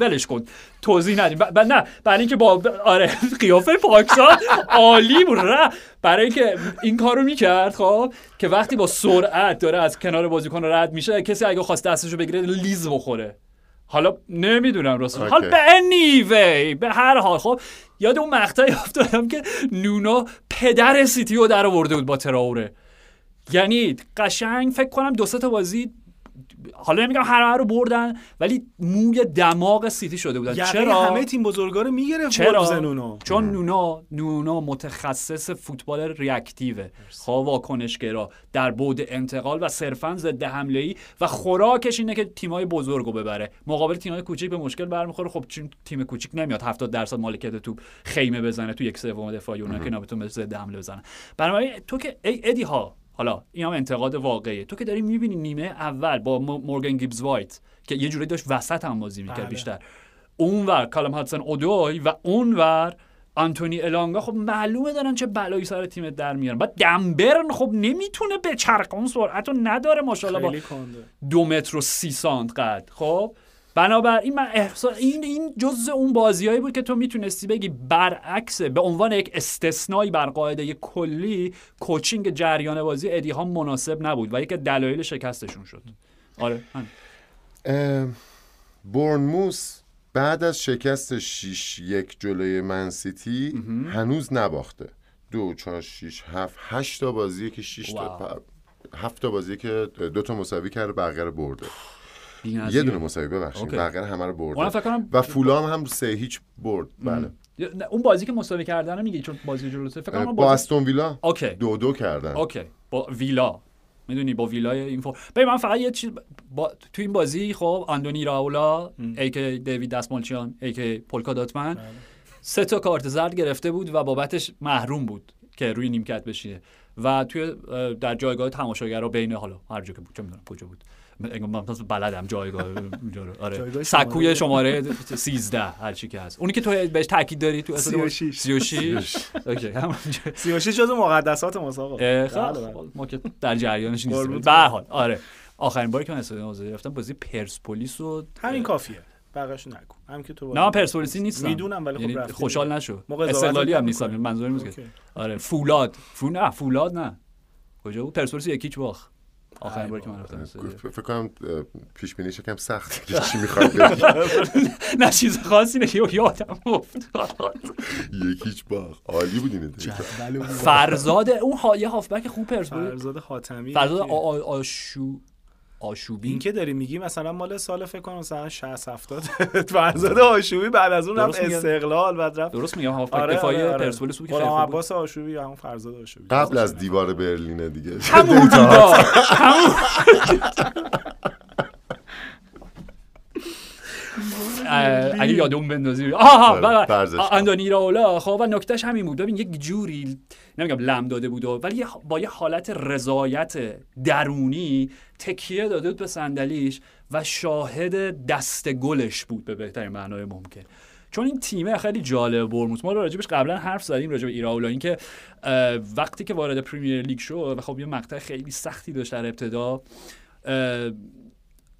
ولش کن. توضیح ندیم. ب- ب- نه. برای اینکه با آره قیافه پاکسا عالی بود. ره برای اینکه این کارو می‌کرد خب که وقتی با سرعت داره از کنار بازیکن رد میشه کسی اگه خواست دستشو بگیره لیز بخوره. حالا نمی‌دونم راستش okay. حال به anyway به هر حال. خب یاد اون مقطعی افتادم که نونو پدر سیتی رو در آورده بود با تراوره. یعنی قشنگ فکر کنم دو تا بازی حالا نمیگم هر رو بردن ولی موی دماغ سیتی شده بودن. چرا؟ همه تیم بزرگا رو می‌گرفت چرا؟ نونو چون نونو نونو متخصص فوتبال reactive ه. خب واکنشگرا. در بود انتقال و صرفا ضد حمله ای و خوراکش اینه که تیمای بزرگ رو ببره. مقابل تیمای کوچیک به مشکل برمیخوره. خب چون تیم کوچیک نمیاد 70 درصد مالکیت توپ خیمه بزنه تو یک سوم دفاعی اونا که نابتون به ضد حمله بزنن. بنابراین تو که ای ادی ها حالا این هم انتقاد واقعیه. تو که داری می‌بینی نیمه اول با م- مورگان گیبز وایت که یه جوری داشت وسط هم بازی می‌کرد بله. بیشتر. اونور کالم هاتسون اودوی و اونور آنتونی الانگا خب معلومه دارن چه بلایی سر تیم در میارن. بعد دمبرن خب نمی‌تونه به چرخ اون سرعت رو نداره ماشاءالله با دو متر و سی سانت قد. خب بنابراین من احساس این این جزء اون بازیایی بود که تو می‌تونستی بگی برعکس به عنوان یک استثنایی بر قاعده کلی کوچینگ جریان بازی ادی ها مناسب نبود و یک دلایل شکستشون شد. آره بورنموس بعد از شکست 6 یک جلوی منسیتی هنوز نباخته. دو چهار شیش هفت هشت تا بازیه که شیش تا واو. پ- هفت تا بازیه که دو تا مساوی کرده بقیه برده. یه دونه مساوی ببخشید. بقیه همه رو کنم و فولام هم سه هیچ برد. بله. اون بازی که مساوی کردن میگی چون بازی جلوسه فکر کنم با. استون ویلا اوکی. دو دو کردن. اوکی. با ویلا. می‌دونی با ویلای این فور ببین من فقط یه چیز با... تو این بازی خب اندونی راولا ای که دیوید دستمالچیان ای که پولکا داتمن سه تا کارت زرد گرفته بود و بابتش محروم بود که روی نیمکت بشینه. و توی در جایگاه تماشاگرها بین حالا هر جا که بود چه می‌دونم کجا بود. مثلا بلدم جایگاه اونجا رو. آره. سکوی شماره 13 هر چی که هست. اونی که تو بهش تاکید داری تو 36. 36 اوکی. همونجا 36 جزو مقدسات مسابقه اه، بله، خب بله. ما که در جریانش نیستیم. به هر حال آره. آخرین باری که من استادیوم آزادی رفتم بازی پرسپولیس و همین کافیه. بقیش نکن هم که تو نه پرسپولیسی نیستم. می‌دونم ولی خب یعنی رفتی. خوشحال نشو. استقلالی هم. نیستم. منظورم اینه که اوکی. آره فولاد. فول نه فولاد نه. کجا بود؟ پرسپولیس یکیچ باخت. آخرین باری که من رفتم. فکر کنم پیش بینیش یکم سخت که چی می‌خواد بگی نه چیز خاصی نه یه یادم افتاد یکیچ باخ عالی بود این دیتا فرزاد اون یه هافبک خوب پرسپولیس فرزاد خاتمی فرزاد آشو آشوبی. این که داری میگی مثلا مال سال فکر کنم مثلا 60 70 فرزاد آشوبی بعد از اون رفت. استقلال بعد رفت درست میگم هافبک آره دفاعی آره آره. پرسپولیس بود که خیلی. عباس آشوبی یا همون فرزاد آشوبی. قبل از دیوار برلینه دیگه. همون همون اگه یادمون بندازی. آها آره، بله کن. اندونی راولا. خب و نکتهش همین بود. ببین یک جوری نمیگم لم داده بود ولی با یه حالت رضایت درونی تکیه داده بود به صندلیش و شاهد دست گلش بود به بهترین معنای ممکن. چون این تیمه خیلی جالب بورنموث ما راجبش قبلا حرف زدیم راجب ایراولا اینکه وقتی که وارد پریمیر لیگ شد و خب یه مقطع خیلی سختی داشت در ابتدا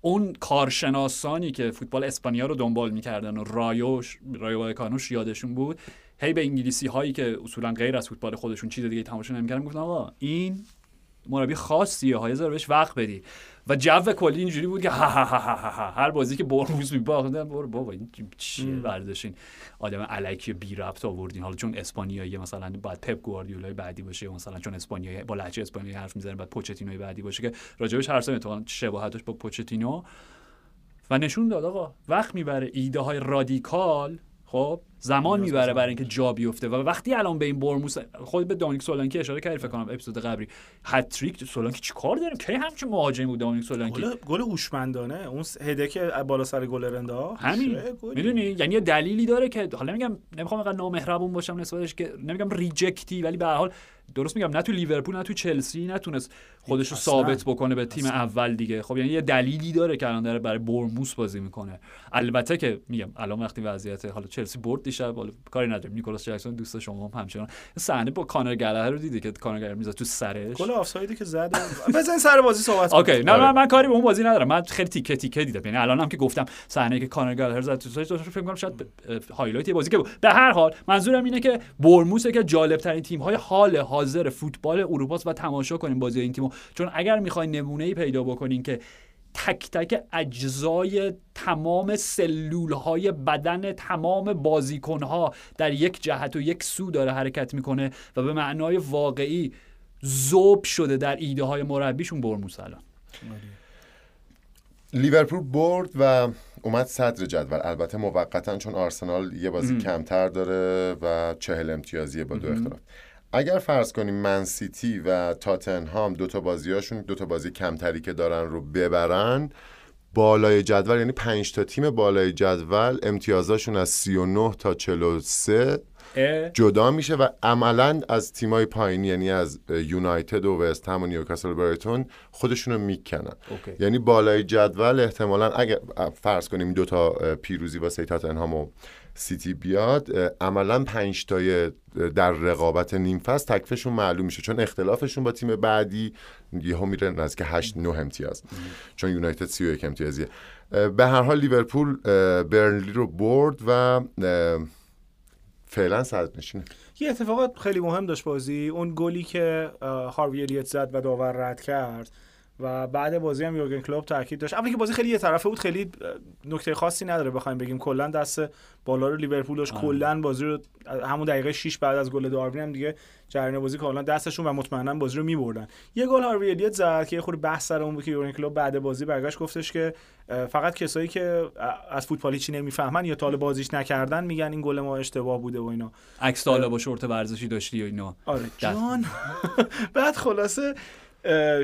اون کارشناسانی که فوتبال اسپانیا رو دنبال می‌کردن و رایوش رایو وایکانوش یادشون بود هی به انگلیسی هایی که اصولا غیر از فوتبال خودشون چیز دیگه تماشا نمی‌کردن گفتن آقا این مربی خاصیه های بهش وقت بدی. و جو کلی اینجوری بود که ها ها ها ها ها. هر بازی که برموز میباخت برو بابا این چیه ورزشین آدم الکی بی ربط آوردین حالا چون اسپانیایی مثلا باید پپ گواردیولای بعدی باشه مثلا چون اسپانیایی با لهجه اسپانیایی حرف می‌زنه بعد پوچتینوی بعدی باشه که راجبش هر اتفاقا شباهتش با پوچتینو و نشون داد آقا وقت می‌بره ایده های رادیکال خب زمان می‌بره برای اینکه جا بیفته و وقتی الان به این برموس خود به دانیک سولانکی اشاره کردی فکر کنم اپیزود قبلی. هت‌تریک سولانکی چیکار داره؟ کی همچین مهاجمی بود دامینیک سولانکی؟ گل هوشمندانه. اون هده که بالا سر گل انداخت همین. می‌دونی؟ یعنی یه دلیلی داره که حالا میگم نمی‌خوام اینقدر نامهربون باشم نسبتش که نمیگم reject ی ولی به هر حال درست میگم نه تو لیورپول نه تو چلسی نتونست خودش رو اصلاً. ثابت بکنه به تیم اول دیگه. خب یعنی یه دلیلی داره که الان داره برای بورنموث بازی می‌کنه. البته که میگم الان وقتی وضعیت حالا چلسی برد دیشب حالا کاری نداریم. نیکولاس جکسون دوست شما هم همچنان. صحنه با کانر گالاگر رو دیدی که کانر گالاگر می‌زد تو سرش. گل آفسایدی که زد بزن سر بازی صحبت okay. نه آره. من, من کاری به اون بازی ندارم. من خیلی تیکه تیکه دیدم. یعنی الانم که گفتم صحنه که کانر گالاگر زد تو داشت فکر کنم شاید highlight بازی که به هر حال منظورم اینه که بورنموثه که جالب ترین تیم های حال حاضر فوتبال اروپا و تماشا کنیم بازی این تیمو. چون اگر می‌خواین نمونه ای پیدا بکنین که تک تک اجزای تمام سلول های بدن تمام بازیکن ها در یک جهت و یک سو داره حرکت می‌کنه و به معنای واقعی ذوب شده در ایده های مربیشون برموس الان. لیورپول برد و اومد صدر جدول. البته موقتا چون آرسنال یه بازی کمتر داره و چهل امتیازیه با دو اختلاف. اگر فرض کنیم من سیتی و تاتنهام دوتا بازیاشون دوتا بازی کمتری که دارن رو ببرن بالای جدول یعنی پنج تا تیم بالای جدول امتیازاشون از 39 تا 43 اه، جدا میشه و عملا از تیمای پایینی یعنی از یونایتد و وست هم و نیوکاسل برایتون خودشون رو می‌کنن okay. یعنی بالای جدول احتمالا اگر فرض کنیم دو تا پیروزی واسه تاتنهام و سیتی بیاد عملا پنج تای در رقابت نیم فصل تکلیفشون معلوم میشه. چون اختلافشون با تیم بعدی یهو میره نزدیک 8 9 امتیاز. چون یونایتد 31 امتیازیه. به هر حال لیورپول برنلی رو برد و فعلا صدر نشینه. یه اتفاقات خیلی مهم داشت بازی. اون گلی که هاروی الیت زد و داور رد کرد. و بعد بازی هم یورگن کلوپ تاکید داشت. اولی که بازی خیلی یه طرفه بود خیلی نکته خاصی نداره بخوایم بگیم. کلا دست بالا رو لیورپول داشت. کلا بازی رو همون دقیقه 6 بعد از گل داروین هم دیگه جریان بازی کلا دستشون و مطمئنا بازی رو میبردن. یه گل هاروی الیت زد که یه خورده بحث سر اون بود که یورگن کلوپ بعد بازی برگشت گفتش که فقط کسایی که از فوتبال هیچی نمی‌فهمن یا حالا بازیش نکردن میگن این گل ما اشتباه بوده و اینا. عکس حالا با شورت ورزشی داشتی و اینا. آره. جان. بعد خلاصه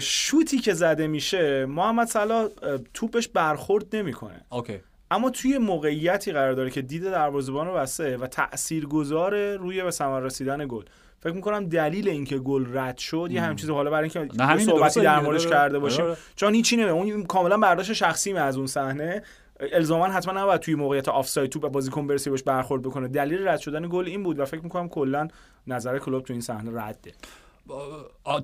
شوتی که زده میشه محمد صلاح توپش برخورد نمی‌کنه. اوکی. اما توی موقعیتی قرار داره که دید دروازه‌بان رو بسته و تاثیرگذار روی به ثمر رسیدن گل. فکر می‌کنم دلیل اینکه گل رد شد یه همین چیز حالا برای اینکه نه، همین صحبتی در. موردش کرده باشیم. چون هیچی نمیده اون کاملا برداشت شخصی از اون صحنه. الزاما حتما نباید توی موقعیت آفساید توپ بازیکن برسی بهش برخورد بکنه. دلیل رد شدن گل این بود و فکر می‌کنم کلا نظر کلوپ تو این صحنه رده.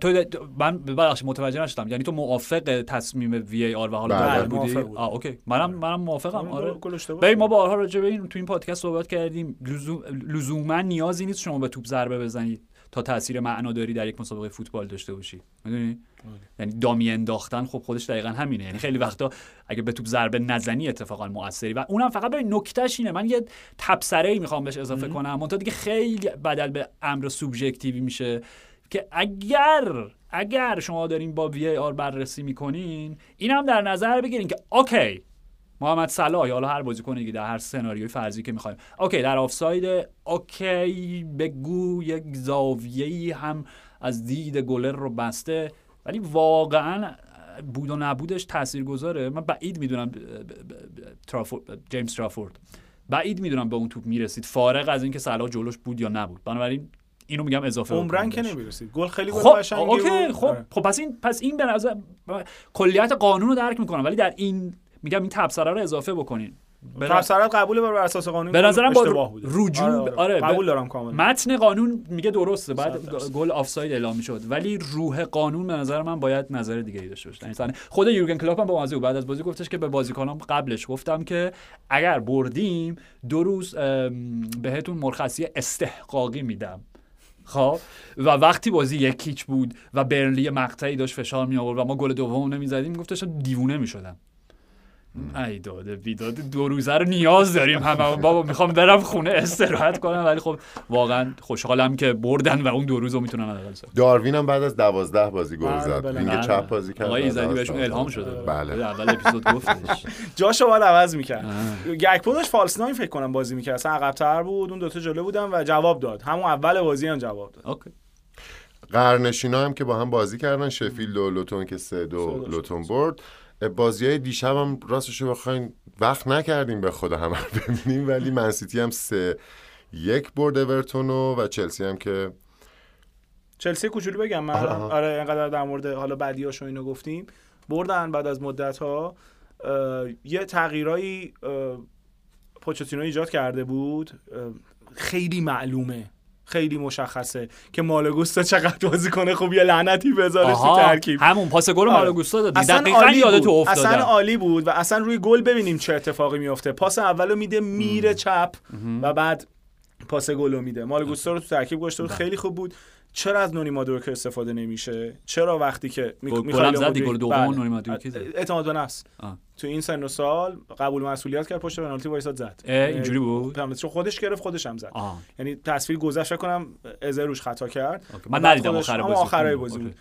تو من ببخشید متوجه نشدم. یعنی تو موافق تصمیم VAR و حالا بله، بله بودی؟ موافق بود. آ okay. منم منم موافقم. آره. ببین ما. بارها راجع به این تو این پادکست صحبت کردیم. لزوم- لزوما نیازی نیست شما به توپ ضربه بزنید تا تاثیر معناداری در یک مسابقه فوتبال داشته باشی. می‌دونی؟ یعنی dummy انداختن خب خودش دقیقا همینه. یعنی خیلی وقتا اگه به توپ ضربه نزنی اتفاقا موثری. و اونم فقط به نکتهش اینه. من یه تبصره ای می‌خوام بهش اضافه کنم. منتها دیگه خیلی بدل به امر سوبژکتیوی میشه. که اگر اگر شما دارین با VAR بررسی می‌کنین این هم در نظر بگیرین که okay محمد صلاح حالا هر بازیکن دیگه در هر سناریوی فرضی که می‌خوایم. okay در آفساید okay بگو یک زاویه‌ای هم از دید گلر رو بسته ولی واقعا بود و نبودش تاثیرگذاره. من بعید می‌دونم جیمز ترافورد بعید می‌دونم به اون توپ می‌رسید فارغ از اینکه صلاح جلوش بود یا نبود. بنابراین اینو میگم اضافه عمرن که. نمی‌رسید گل خیلی گل خب okay بود. خب آره. خب پس این پس این به نظر کلیت قانون رو درک می‌کنم ولی در این میگم این تبصره رو اضافه بکنین تبصرت قبوله بر اساس قانون به نظرم با اشتباه بوده رجوع آره, آره. آره، قبول دارم کاملا متن قانون میگه درسته بعد. گل آفساید اعلام می‌شد ولی روح قانون به نظر من باید نظر دیگه ای داشته باشه یعنی مثلا خود یورگن کلوپ هم با موضوع بعد از بازی گفتش که به بازیکنان قبلش گفتم که اگر بردیم دو روز بهتون مرخصی استحقاقی میدم خب؟ و وقتی بازی یکیچ بود و برنلی مقطعی داشت فشار می آورد و ما گل دوم نمی‌زدیم گفتش دیوونه می‌شدم. ای داده بیداد دو روزه رو نیاز داریم همه. بابا می‌خوام برم خونه استراحت کنم. ولی خب واقعا خوشحالم که بردن و اون دو روز رو می‌تونن حداقل. داروین هم بعد از دوازده بازی گل بله، زد. بله. وینگ بله. چپ بازی کرد. آقای ایزدی بهشون 12 الهام شده. بله. اول اپیزود گفتش. جاشو باید عوض می‌کرد. گکپو داشت false nine فکر کنم بازی می‌کرد. اصلا عقب‌تر بود. اون دوتا جلو بودن و جواب داد. همون اول بازی هم جواب داد. okay. قعرنشینا هم که با هم بازی کردن. شفیلد و لوتون که سه دو سه دو لوتون برد. بازی های دیشب هم راستشو بخواین وقت نکردیم به خود همه رو ببینیم ولی منسیتی هم سه یک برد اورتونو و چلسی هم که چلسی کوچولو بگم من آها،. آها. آره اینقدر در مورد حالا بعدیاشو اینو گفتیم بردن بعد از مدت ها یه تغییرایی پوچتینو ایجاد کرده بود خیلی معلومه خیلی مشخصه که مالگوستا چقدر بازی کنه. خوب یه لعنتی بذاره تو ترکیب. همون پاس گل آره. مالو گوستا دادی اصلا دقیقاً عالی یادت بود. اصلا عالی بود و اصلا روی گل ببینیم چه اتفاقی میفته پاس اولو میده میره چپ و بعد پاس گل میده. مال گوستا رو تو ترکیب گذاشته بود. بله. خیلی خوب بود. چرا از نونی مادوکه استفاده نمیشه چرا وقتی که می... گل- میخائیل گلم زد، مودریک- گل دوم بله. نونی مادوکه. اعتماد به نفس آه. تو این سن و سال قبول مسئولیت کرد پشت پنالتی وایساد زد اه، اینجوری بود؟ پنالتی خودش گرفت خودش هم زد آه. یعنی تصویر گذشت کنم ازه روش خطا کرد من ندیدم آخر بازی آخرای. بازی بود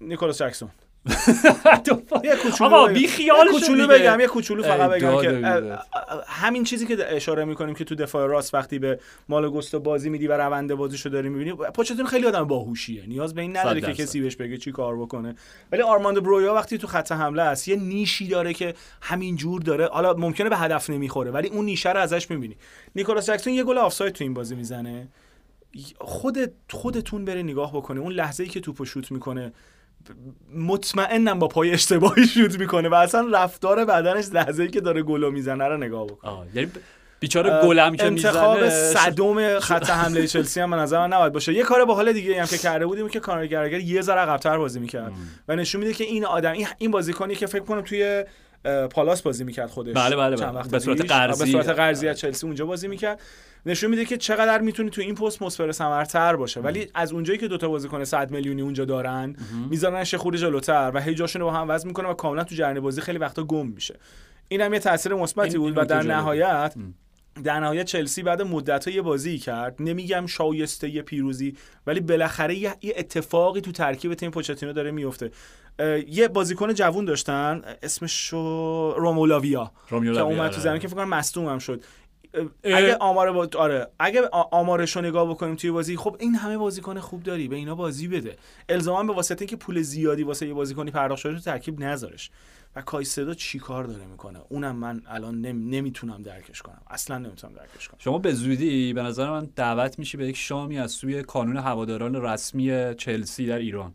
نیکولاس جکسون یه کوچولو آقا. بی خیال کوچولو بگم یه کوچولو فقط بگم که همین چیزی که اشاره می‌کنیم که تو دفاع راست وقتی به مالوگوستو بازی میدی و روند بازیشو داری می‌بینی پوچتینو خیلی آدم باهوشیه. نیاز به این نداره که. کسی بهش بگه چی کار بکنه. ولی آرماندو برویا وقتی تو خط حمله است یه نیشی داره که همین جور داره. حالا ممکنه به هدف نمی‌خوره ولی اون نیشه رو ازش می‌بینی. نیکولاس جکسون یه گل آفساید تو این بازی می‌زنه. خودت خودتون بره نگاه بکنه. اون لحظه ای که توپو شوت می‌کنه مطمئنم با پای اشتباهی شوت می‌کنه و اصلا رفتار بدنش لحظه ای که داره گلو می‌زنه رو نگاه بکن آه. یعنی بیچاره گلم که انتخاب صدوم خط حمله چلسی هم به نظر من نباید باشه یه کار باحال دیگه هم که کرده بودیم که کانر گرگر یه ذره عقب‌تر بازی می‌کرد و نشون میده که این آدم این, بازیکنی که فکر کنم توی پالاس بازی می‌کرد خودش بله، بله، چند بله. وقت به صورت. قرضی. به صورت قرضی از چلسی اونجا بازی می‌کرد نشون میده که چقدر می‌تونه تو این پست مسپر ثمرتر باشه ولی از اونجایی که دوتا بازیکن 100 میلیونی اونجا دارن میذارنش خورده جلوتر و هی جاشون رو با هم وزن می‌کنه و کاملا تو جریان بازی خیلی وقتا گم میشه اینم یه تاثیر مثبتی بود و در. نهایت در نهایت چلسی بعد مدت یه بازی کرد. نمیگم شایسته یه پیروزی ولی بالاخره یه, اتفاقی تو ترکیب تیم پوچتینو داره میفته یه بازیکن جوون داشتن اسمش رو رومولاویا که اومد تو آره. زمین که فکر کنم مصدوم هم شد. اگه آمار با... آره اگه آمارش رو نگاه بکنیم توی بازی خب این همه بازیکن خوب داری به اینا بازی بده. الزاما به واسطه اینکه پول زیادی واسه یه بازیکنی پرداخت شده تو ترکیب نذارش. و کایسدو چی کار داره می‌کنه؟ اونم من الان نم... نمی‌تونم درکش کنم. اصلا نمی‌تونم درکش کنم. شما به زودی به نظر من دعوت میشی به یک شامی از سوی کانون هواداران رسمی چلسی در ایران.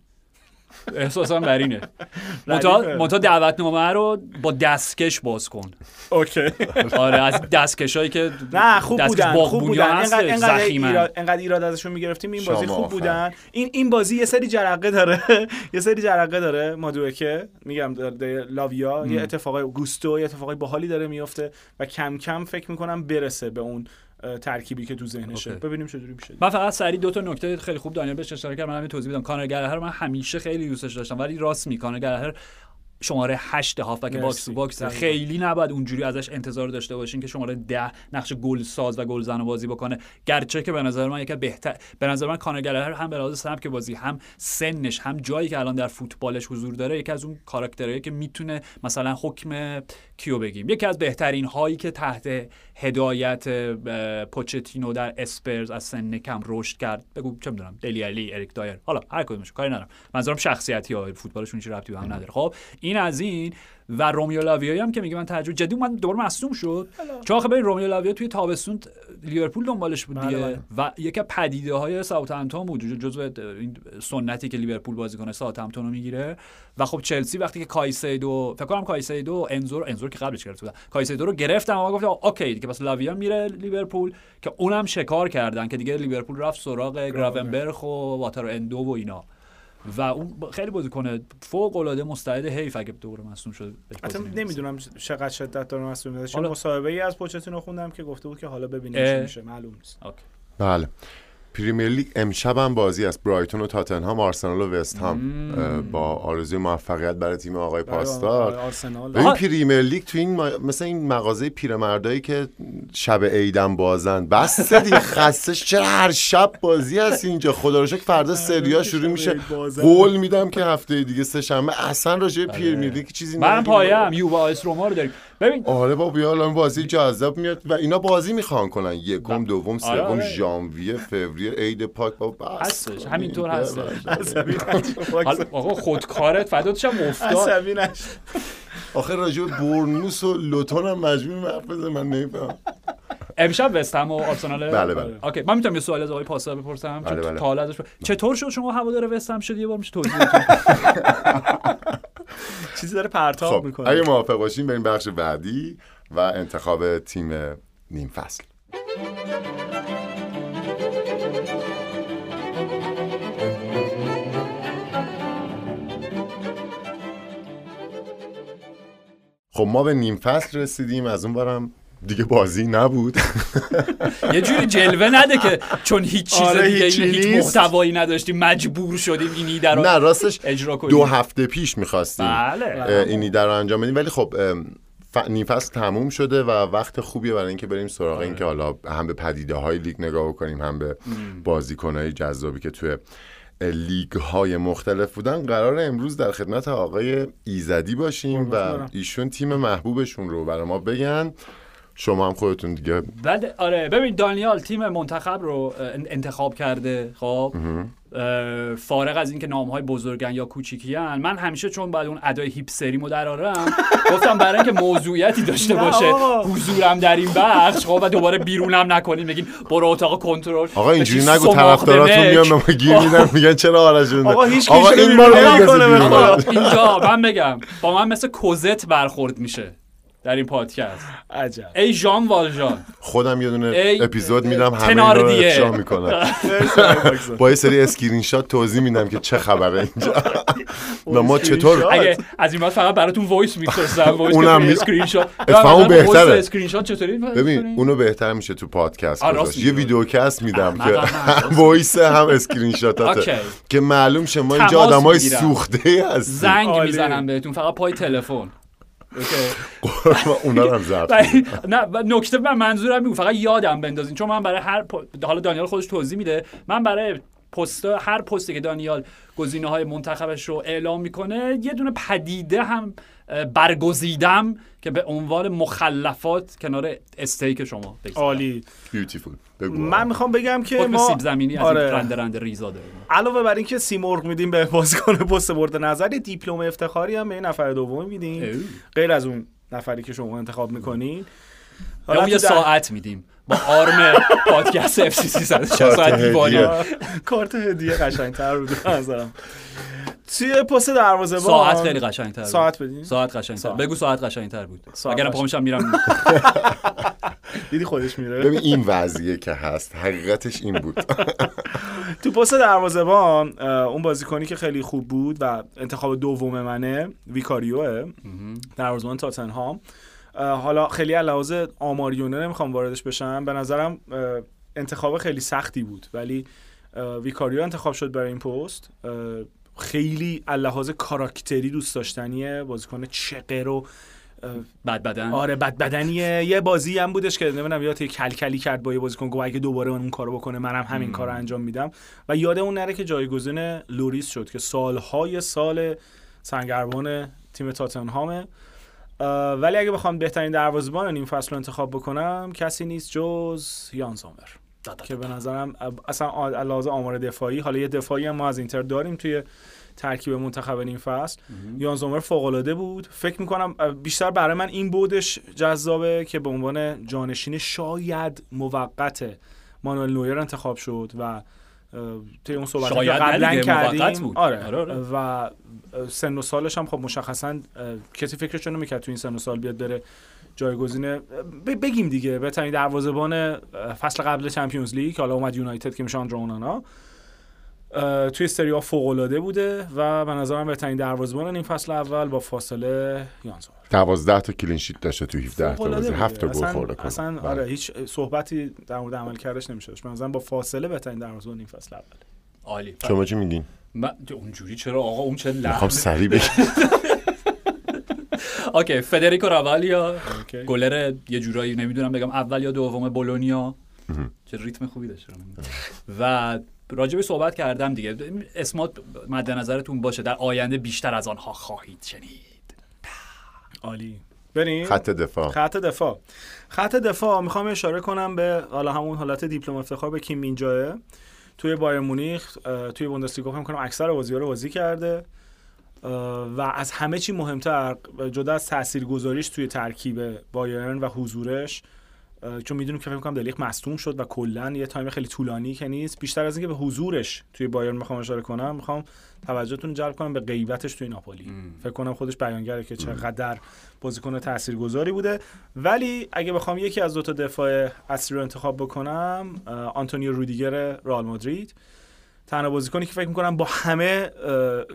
احساسم بر اینه. منتها ردیفه. منتها دعوتنامه رو با دستکش باز کن. اوکی. آره از دستکشایی که نه خوب دستکش بودن خوب بودن. ضخیمن. ایراد ازشون می‌گرفتیم این بازی خوب. بودن. این این بازی یه سری جرقه داره. یه سری جرقه داره مادوکه میگم لاویا. یه اتفاقای گوستو یه اتفاقای باحالی داره میفته و کم کم فکر می‌کنم برسه به اون ترکیبی که تو ذهنشه. ببینیم چجوری میشه من فقط سریع دو تا نکته خیلی خوب دانیال بهش اشاره کرد. من همین توضیح بدم. کانر گلگر رو من همیشه خیلی دوستش داشتم ولی راست می کانر گلگر شماره 8 هافبک box. to box. خیلی نباید اونجوری ازش انتظار داشته باشین که شماره 10 نقش گل ساز و گل زن بازی بکنه. گرچه که به نظر من یکی از بهتر به نظر من کانر گلگر هم به لحاظ سبک بازی هم سنش هم جایی که الان در فوتبالش حضور داره یکی از اون کاراکترهایی که می‌تونه مثلا حکم کیو بگیم. یکی از بهترین هایی که تحت هدایت پوچتینو در اسپرز از سن کم رشد کرد. بگو چه می‌دونم دلی علی اریک دایر. حالا هر کدومش کاری ندارم. منظورم شخصیتی ها فوتبالشون هیچ ربطی به هم نداره. خب این از این و رومیو لاویایی هم که میگه من تجربه جدی من دوباره مصدوم شد. چون آخه ببین رومیو لاویا توی تابستون لیورپول دنبالش بود بله، دیگه بله. و یکی پدیده های ساوثهمپتون بود جزو این سنتی که لیورپول بازیکن ساوثهمپتون رو می‌گیره. و خب چلسی وقتی که کایسیدو فکر کنم کایسیدو انزو رو انزو رو که قبلش گرفته بودن. کایسیدو رو گرفتم و گفتم okay دیگه پس لاویا میره لیورپول که اونم شکار کردن که دیگه لیورپول رفت سراغ گراونبرخ و واتارو اندو و اینا. و اون خیلی بازیکن فوق العاده مستعد حیف اگه دوباره مصدوم شد حتی نمی‌دونم چقدر شدت داره چون حالا- مصاحبه ای از پوچتینو خوندم که گفته بود که حالا ببینیم. چی میشه. معلوم نیست. okay. بله. پریمیر لیگ امشب هم بازی است. برایتون و تاتنهام آرسنال و وست هم. با آرزوی موفقیت برای تیم آقای پاسدار. ببین پریمیر لیگ تو این ما... مثل این مغازه پیرمردایی که شب عیدم بازن. بس دیگه خستش. چرا هر شب بازی هست اینجا؟ خدا رو شکر فردا سریا شروع میشه. قول میدم که هفته دیگه سه شنبه. اصلا راجع به پریمیر لیگ چیزی من. پایم. یووه آیس روما رو داریم. ببین. آره با بیا الان بازی جذاب میاد و اینا بازی می‌خوان کنن. یکم دوم آره، سوم آره. ژانویه فوریه عید پاک با بس. هستش. همینطور هستش. عصبی آقا خودکارت فداتش هم افتاد عصبی نشو. آخه راجع برنوس و لوتون هم مجبور حرف بزنم من نمیفهم. امشب وستهم و آرسنال. بله، بله. اوکی من می‌تونم یه سوال از آقای پاسدار بپرسم بله، چون بله. تا حالا ازش چطور شد شما هوادار وستهم شد؟ یه بار میشه توضیح چیزی داره پرتاب خب می‌کنه. اگه موافق باشیم بریم بخش بعدی و انتخاب تیم نیم فصل. خب ما به نیم فصل رسیدیم. از اون برم دیگه بازی نبود. یه جوری جلوه نده که چون هیچ چیز آره، دیگه هیچ نیست. محتوایی نداشتیم مجبور شدیم این ایده رو نه راستش اجرا کنیم. دو هفته پیش می‌خواستیم بله. این ایده رو انجام بدیم. ولی خب ف... نیم فصل تموم شده و وقت خوبیه برای اینکه بریم سراغ آره. این که حالا هم به پدیده های لیگ نگاه کنیم هم به بازیکن های جذابی که توی لیگ های مختلف بودن. قرار امروز در خدمت آقای ایزدی باشیم و برم. ایشون تیم محبوبشون رو برای ما بگن. شما هم خودتون دیگه. بعد آره. ببین دانیال تیم منتخب رو انتخاب کرده خب. فارغ از اینکه نام های بزرگن یا کوچیکیان. من همیشه چون بعد اون ادای هیپسریمو درارم گفتم برای اینکه موضوعیتی داشته باشه. حضورم در این بخش خب و دوباره بیرونم نکنین بگین برو اتاق کنترل. آقا اینجوری نگو طرفداراتون. میان به ما گیر میدن میگن چرا آرش جون آقا هیچ آقا کیشو این اینجا من بگم با من مثل کوزت برخورد میشه. در این پادکست عجب ای ژان والژان خودم یه دونه ای اپیزود میدم همه رو. افشا می‌کنم با یه سری اسکرین شات توضیح میدم که چه خبره اینجا و ما چطور اگه از این بعد فقط براتون voice میفرستم voice اونم اسکرین شات اتفاقا بهتره. اسکرین شات چطوری ببین اونو بهتر میشه تو پادکست گذاشت یه. videocast میدم که. voice هم screen okay. که معلوم شه ما اینجا آدمای. سوخته هستیم زنگ. می‌زنم بهتون فقط پای تلفن اونا رو هم ضبط و- کنیم. نه نکته من منظورم میگم فقط یادم بندازین چون من برای هر حالا دانیال خودش توضیح میده من برای پست هر پستی که دانیال گزینه های منتخبش رو اعلام می‌کنه یه دونه پدیده هم برگزیدم که به عنوان مخلفات کنار استیک شما عالی. بیوتیفول بگو. من می‌خوام بگم که ما سیب زمینی از آره. این رنده رنده ریزا داریم. علاوه بر اینکه سیمرغ میدیم به بازیکن پست برد نظر یه دیپلم افتخاری هم به این نفر دوم میدیم. غیر از اون نفری که شما انتخاب می‌کنین اون یه ساعت میدیم. با آرم پادکست اف سی 360 کارت دیوانی هدیه. کارت هدیه قشنگتر بود نظرم. توی پست دروازه ساعت خیلی قشنگتر بود. ساعت بدین؟ ساعت قشنگتر. بگو ساعت قشنگتر بود. ساعت اگر قشنگ. پا میشم میرم. دیدی خودش میره؟ ببین این وضعیه که هست حقیقتش این بود. تو پست دروازه‌بان اه، اون بازیکنی که خیلی خوب بود و انتخاب دوم منه ویکاریوه. دروازه‌بان تاتنهام. حالا خیلی لحاظ آماریونه نمی‌خوام واردش بشم. به نظرم انتخاب خیلی سختی بود ولی ویکاریو انتخاب شد برای این پست. خیلی لحاظ کاراکتری دوست داشتنیه. بازیکن چقه رو اه، بد بدن آره بد بدنیه یه بازی هم بودش که نمی‌دونم یاد کلکلی کرد با یه بازیکن گفت اگه دوباره اون کارو بکنه منم همین کارو انجام میدم. و یاد اون نره که جایگزین لوریس شد که سالهای سال سنگربان تیم تاتنهامه. ولی اگه بخوام بهترین دروازه‌بان نیم فصل رو انتخاب بکنم کسی نیست جز یان زامر که به نظرم اصلا لحاظ آمار دفاعی حالا یه دفاعی هم ما از اینتر داریم توی ترکیب منتخب نیم فصل. یان زومر فوق بود. فکر می‌کنم بیشتر برای من این بودش جذابه که به عنوان جانشین شاید موقت مانوئل نویر انتخاب شد و توی اون صحبت شاید قبلا کردیم بود. آره, آره، آره. و سن و سالش هم خب مشخصا کسی فکرش رو نمی‌کرد تو این سن و سال بیاد بره جایگزین اه، ب- بگیم دیگه بهترین دروازه‌بان فصل قبل چمپیونز لیگ حالا اومد یونایتد که میشه آندرا اونانا توی سری ها فوق العاده بوده و به نظرم بهترین دروازه‌بان این فصل اول با فاصله یانزور 12 تا کلین شیت داشته تو 17 تا بازی. بوده. 7 تا گل خورده کنه. اصلا بله. آره هیچ صحبتی در مورد عمل کردش نمیشه به نظرم با فاصله بهترین دروازه‌بان این فصل اول. عالی. شما چی میگین؟ من اونجوری چرا آقا؟ اون چه می‌خوام لحن سریع بگم. اوکی فدریکو راوالیا. گلر یه جورایی نمی‌دونم بگم اول یا دوم بولونیا. چه ریتم خوبی داشت. و راجبی صحبت کردم دیگه. اسمات مد نظرتون باشه در آینده بیشتر از آنها خواهید شنید. عالی. بریم خط دفاع. خط دفاع. خط دفاع می‌خوام اشاره کنم به حالا همون حالت دیپلم افتخار به کیم مینجاه توی بایر مونیخ توی بوندسلیگا فکر کنم اکثر بازی‌ها رو بازی کرده. و از همه چی مهمتر جدا از تاثیرگذاریش توی ترکیب بایرن و حضورش چون می‌دونیم که فکر کنم دلیخ مصدوم شد و کلا یه time خیلی طولانی که نیست. بیشتر از اینکه به حضورش توی بایرن می‌خوام اشاره کنم می‌خوام توجهتون جلب کنم به غیبتش توی ناپولی. فکر کنم خودش بیانگره که چقدر بازیکن تاثیرگذاری بوده. ولی اگه بخوام یکی از دو تا دفاع اصلی رو انتخاب بکنم آنتونیو رودیگر رئال مادرید. تنها بازیکنی که فکر می‌کنم با همه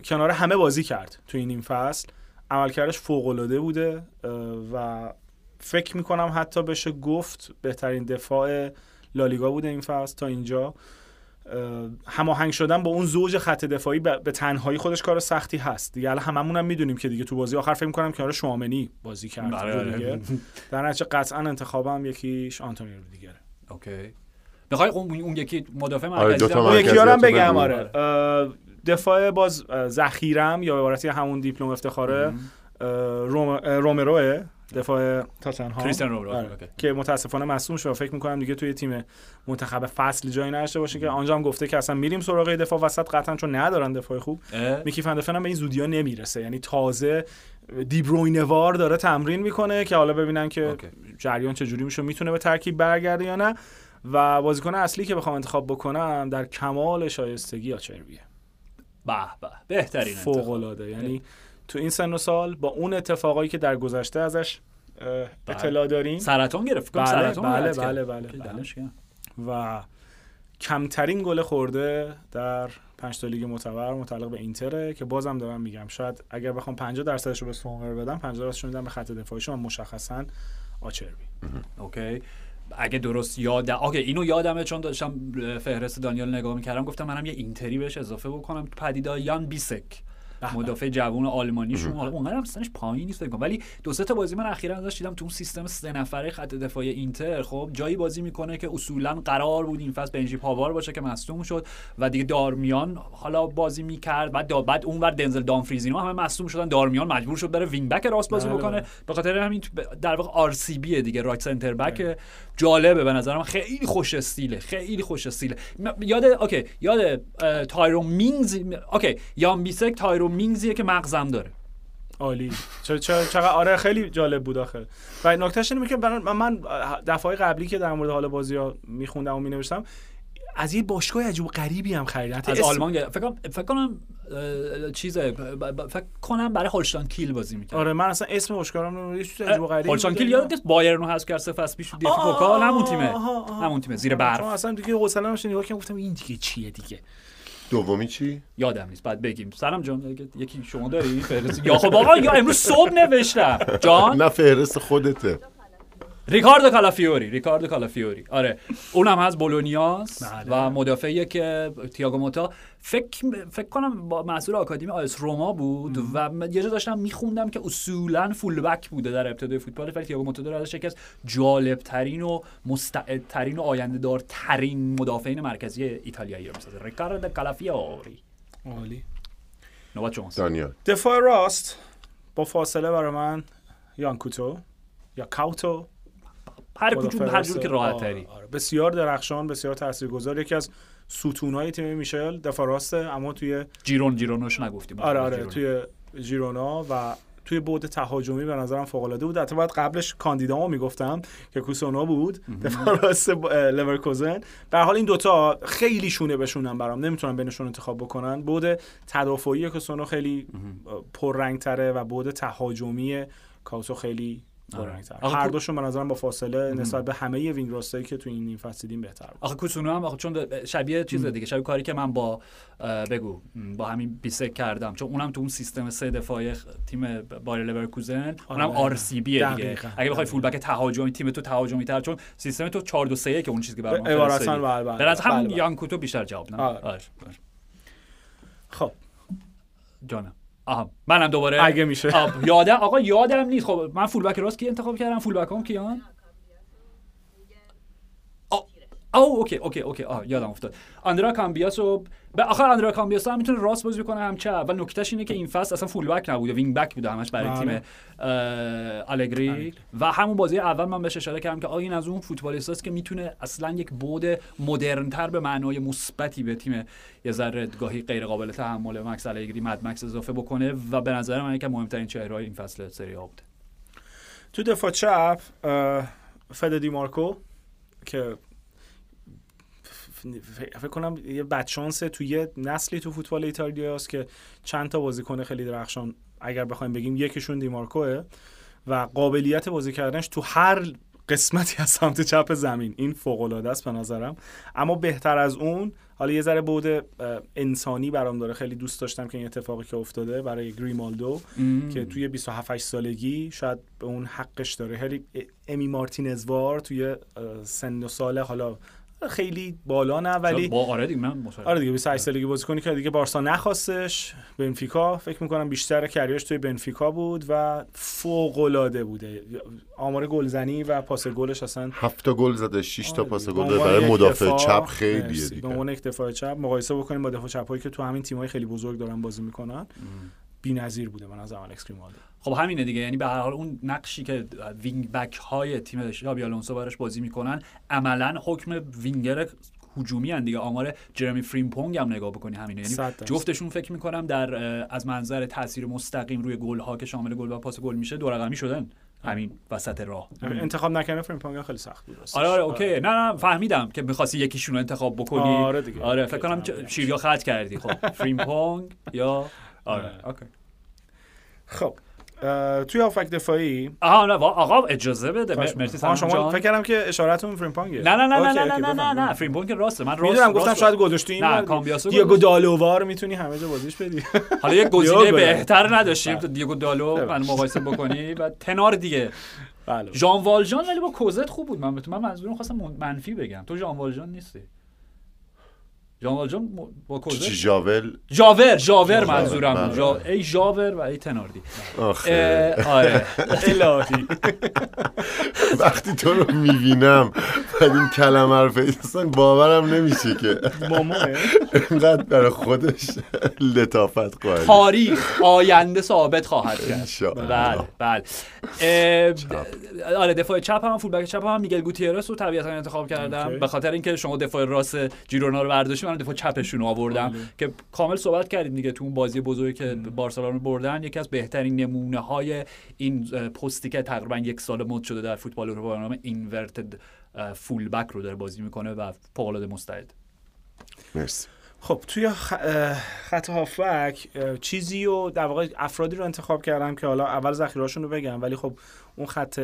کنار همه بازی کرد تو این فصل. عملکردش فوق العاده بوده و فکر می‌کنم حتی بشه گفت بهترین دفاع لالیگا بوده این فصل تا اینجا. اه، هماهنگ شدن با اون زوج خط دفاعی به به تنهایی خودش کار سختی هست. دیگه الان هممون هم می‌دونیم که دیگه تو بازی آخر فکر می‌کنم کنار شوامنی بازی کرد آره، آره. رودیگر. در نتیجه قطعا انتخابم یکیش آنتونیو رودیگره. اوکی. می‌خوای اون اون یکی مدافع آره، مرکزی دوتا هم- اون یکی هم بگم. آره. دفاع باز ذخیرم یا به عبارتی همون دیپلم افتخاره رومروه. دفاع تاتنهام. کریستیان رومرو، آره. که متاسفانه مصدوم شد. فکر می‌کنم دیگه توی تیم منتخب فصل جایی نداشته باشه که آنجا هم گفته که اصلا میریم سراغ دفاع. وسط قطعا چون ندارن دفاع خوب؟ میکی فندفن هم به این زودی ها نمی‌رسه. یعنی تازه دیبروینوار داره تمرین می‌کنه که حالا ببینن که اوکی. جریان چجوری میشه می‌تونه به ترکیب برگرده یا نه. و بازیکن اصلی که بخوام انتخاب بکنم در کمال شایستگی آچربیه. به به. بهترین فوق. العاده. یعنی تو این سن و سال با اون اتفاقایی که در گذشته ازش اه، اطلاع داریم. سرطان گرفت. بله، سرطان بله،. بله، بله، بله. گرم. و کمترین گل خورده در پنج تا لیگ معتبر متعلق به اینتره که بازم دارم میگم. شاید اگر بخوام 50 درصدش رو به سومر بدم 50 درصدش رو میدم به خط دفاعیشون و مشخصا آچربی. okay. اگه درست یاد okay اینو یادمه چون داشتم فهرست دانیال نگاه می‌کردم. گفتم منم یه اینتری بهش اضافه بکنم. پدیدا یان بیسک. مدافع جوون آلمانیشون. حالا اونقدر هم سنش پایین نیست فکر کنم. ولی دو سه تا بازی من اخیرا ازش دیدم تو اون سیستم سه نفره خط دفاعی اینتر. خب جایی بازی می‌کنه که اصولا قرار بود این فصل بنجی پاوار باشه که مصدوم شد و دیگه دارمیان حالا بازی می‌کرد. بعد دا بعد اونور دنزل دامفریزینو همه مصدوم شدن. دارمیان مجبور شد بره wing back راست بازی بله، بکنه. بله. به خاطر همین در واقع RCB دیگه right centre back. جالبه به نظرم. خیلی خوش استیله خیلی خوش استیله. یاد okay یاد تایرو مینگز okay یان بیسک تایرو مینگزیه که مغزم داره. عالی. چه چقدر آره خیلی جالب بود آخه. و نکتهش اینه که من من دفعه قبلی که در مورد حال بازی ها میخوندم و مینوشتم از یه باشگاه عجیب و غریبی هم خریدن از اسم- آلمان. فکر کنم فکر کنم چیزه ب- ب- فکر کنم برای هولشتاین کیل بازی می‌کنه آره من اصلا اسم باشگاهام رو یه چیز عجیب و غریبی هولشتاین بود. کیل یادت بایرن رو حذف کرد سه فصل پیش آه، پوکال همون تیمه. همون تیمه زیر برف. اصلا دیگه حوصله نمیشه نگاه کردم گفتم این دیگه چیه دیگه؟ دومی چی؟ یادم نیست بعد بگیم. سلام جان یکی شما داری؟ فهرست. یا خب آقا یا امروز صبح نوشتم. جان؟ نه فهرست خودته. ریکاردو کالافیوری ریکاردو کالافیوری. آره اونم از بولونیاس بله. و مدافعی که تییاگو موتا. فکر فکر کنم با مسئول آکادمی آیس روما بود و من یه جا داشتم میخوندم که اصولا فول بک بوده در ابتدای فوتبال ولی تییاگو موتا داره ازش یکی از جالب ترین و مستعد ترین و آینده دار ترین مدافعین مرکزی ایتالیایی رو می‌سازه. ریکاردو کالافیوری. عالی. نوبت شماست دانیال. دفاع راست با فاصله برای من یانکوتو یا کاوتو. هر کدوم هر جور که. راحت آره، تری. آره. بسیار درخشان بسیار تاثیرگذار. یکی از ستونهای تیم میشل دفاع راسته اما توی جیرون جیرونوش نگفتیم. آره آره جیرون. توی ژیرونا و توی بعد تهاجمی به نظرم فوق العاده بود. حتی باید قبلش کاندیدامو می‌گفتم که کوسونو بود دفاع راست لورکوزن. در حال این دوتا خیلی شونه به شونن برام. نمی‌تونم بینشون انتخاب بکنن. بعد تدافعی کوسونو خیلی اه، پررنگ تره و بعد تهاجمی کاوسو خیلی هر کو- دوشون به نظرم با فاصله نسبت به همه وینگ راستایی که تو این نیم فصل دیدیم بهتر بود آخه کوسونو هم آخه چون شبیه چیز دیگه شبیه کاری که من با بگو با همین بیسک کردم چون اونم تو اون سیستم سه دفاعی خ- تیم بایر لورکوزن اونم آره. آر سی بیه دیگه دقیقاً. اگه بخوای دقیقاً. فولبک تهاجمی تیم تو تهاجمی تر چون سیستم تو 4 2 3 که اون چیزی که برام عبارتاً بله، بله. همون بله، بله. یانکوتو بیشتر جواب نه آره. آره. آره. خب جانم آها منم دوباره اگه میشه. آه، یادم آقا یادم نیست. خب من فولبک راست کی انتخاب کردم؟ فولبک هم کیان آه، او okay okay okay آه یادم افتاد. آندرا کامبیاس رو به آخه آندرا کامبیاس هم می‌تونه راست بازی کنه هم چپ و نکتهش اینه که این فصل اصلا فول بک نبوده. وینگ بک بوده همش برای بله. تیم الگری و همون بازی اول من بهش اشاره کردم که آ این از اون فوتبالیست که می‌تونه اصلا یک بود مدرن تر به معنای مثبتی به تیم یه ذره گاهی غیر قابل تحمل مکس الگری مد مکس اضافه بکنه. و به نظر من یکی مهمترین چهره‌های این فصل سری آ بوده. تو دفاع چپ فد دی مارکو که فکر کنم یه بدشانس تو یه نسلی تو فوتبال ایتالیاست که چند تا بازیکن خیلی درخشان اگر بخوایم بگیم یکیشون دیمارکوه و قابلیت بازی کردنش تو هر قسمتی از سمت چپ زمین. این فوق العاده است به نظرم. اما بهتر از اون حالا یه ذره بود انسانی برام داره. خیلی دوست داشتم که این اتفاقی که افتاده برای گریمالدو که توی 27 8 سالگی شاید به اون حقش داره. خیلی امی مارتینز وار توی سن و سال حالا خیلی بالا نه ولی با آره دیگه من مطمئنم. آره دیگه 28 سالگی بازی کنی که دیگه بارسا نخواستش بنفیکا فکر می‌کنم بیشتر کریاش توی بنفیکا بود و فوق العاده بوده آمار گلزنی و پاس گلش اصلا هفت تا گل زده 6 تا آره پاس. گل به داده برای مدافع چپ. به دیگه عنوان یک دفاع چپ مقایسه بکنیم با دفاع چپایی که تو همین تیم‌های خیلی بزرگ دارن بازی می‌کنن بی‌نظیر بوده من از الکس گریمالدو خب همینه دیگه یعنی به هر حال اون نقشی که وینگ بک های تیم شابی آلونسو براش بازی می‌کنن عملا حکم وینگر هجومی ان دیگه. آمار جرمی فریمپونگ هم نگاه بکنی همینه. یعنی. جفتشون فکر می‌کنم در از منظر تاثیر مستقیم روی گل ها که شامل گل و پاس گل میشه دو رقمی شدن. همین وسط راه. انتخاب نکردن فریم خیلی سخت بود. آره آره okay. نه نه فهمیدم که می‌خواستی یکیشون رو انتخاب بکنی. آره دیگه. آره فکر کنم. شیریا خط کردی. خب فریمپونگ یا آره. اوکی. خب توی هافک دفاعی آها نه آقا اجازه بده. خواهش مرسی سلام شما. فکر کردم که اشارتون فریمپانگه نه نه نه نه نه نه نه نه بفهم. فریمپونگ که راسته من راست می‌دونم گفتم شاید گذاشتی این نه. کامبیاسو دیگو گذاشت. دالووا رو می‌تونی همه جا بازیش بدی. حالا یک گزینه. بهتر نداشتیم. تو دیگو دالو بله. من مقایسه بکنی و تنار دیگه. بله. ژان والژان ولی با کوزت خوب بود. من به تو من منظورم خواستم منفی بگم. تو ژان والژان نیستی. ژان والژان م- با چی کوزت ژاول جاور جاور منظورم. جا... ای جاور و ای تناردی. آخه. اه، آره. الهی. وقتی تو رو می‌بینم بعد این کلمه رو اصلا باورم نمیشه که. ماماه اینقدر برای خودش لطافت قائل. تاریخ آینده ثابت خواهد کرد. بله بله. آره دفاع چپ هم فول بک چپ هم میگل گوتیرس رو طبیعتا انتخاب کردم. به خاطر اینکه شما دفاع راست جیرونا رو برداشتی من دفاع چپشون آوردم که کامل صحبت کردیم دیگه تو اون بازی بزرگی که بارسلونا رو بردن یکی از بهترین نمونه های این پستی که تقریبا یک سال مد شده در فوتبال اروپا به نام اینورتد فول بک رو داره بازی می‌کنه و فوق العاده مستعد. مرسی. خب توی خط هافبک چیزی و در واقع افرادی رو انتخاب کردم که حالا اول ذخیره‌هاشون رو بگم ولی خب اون خط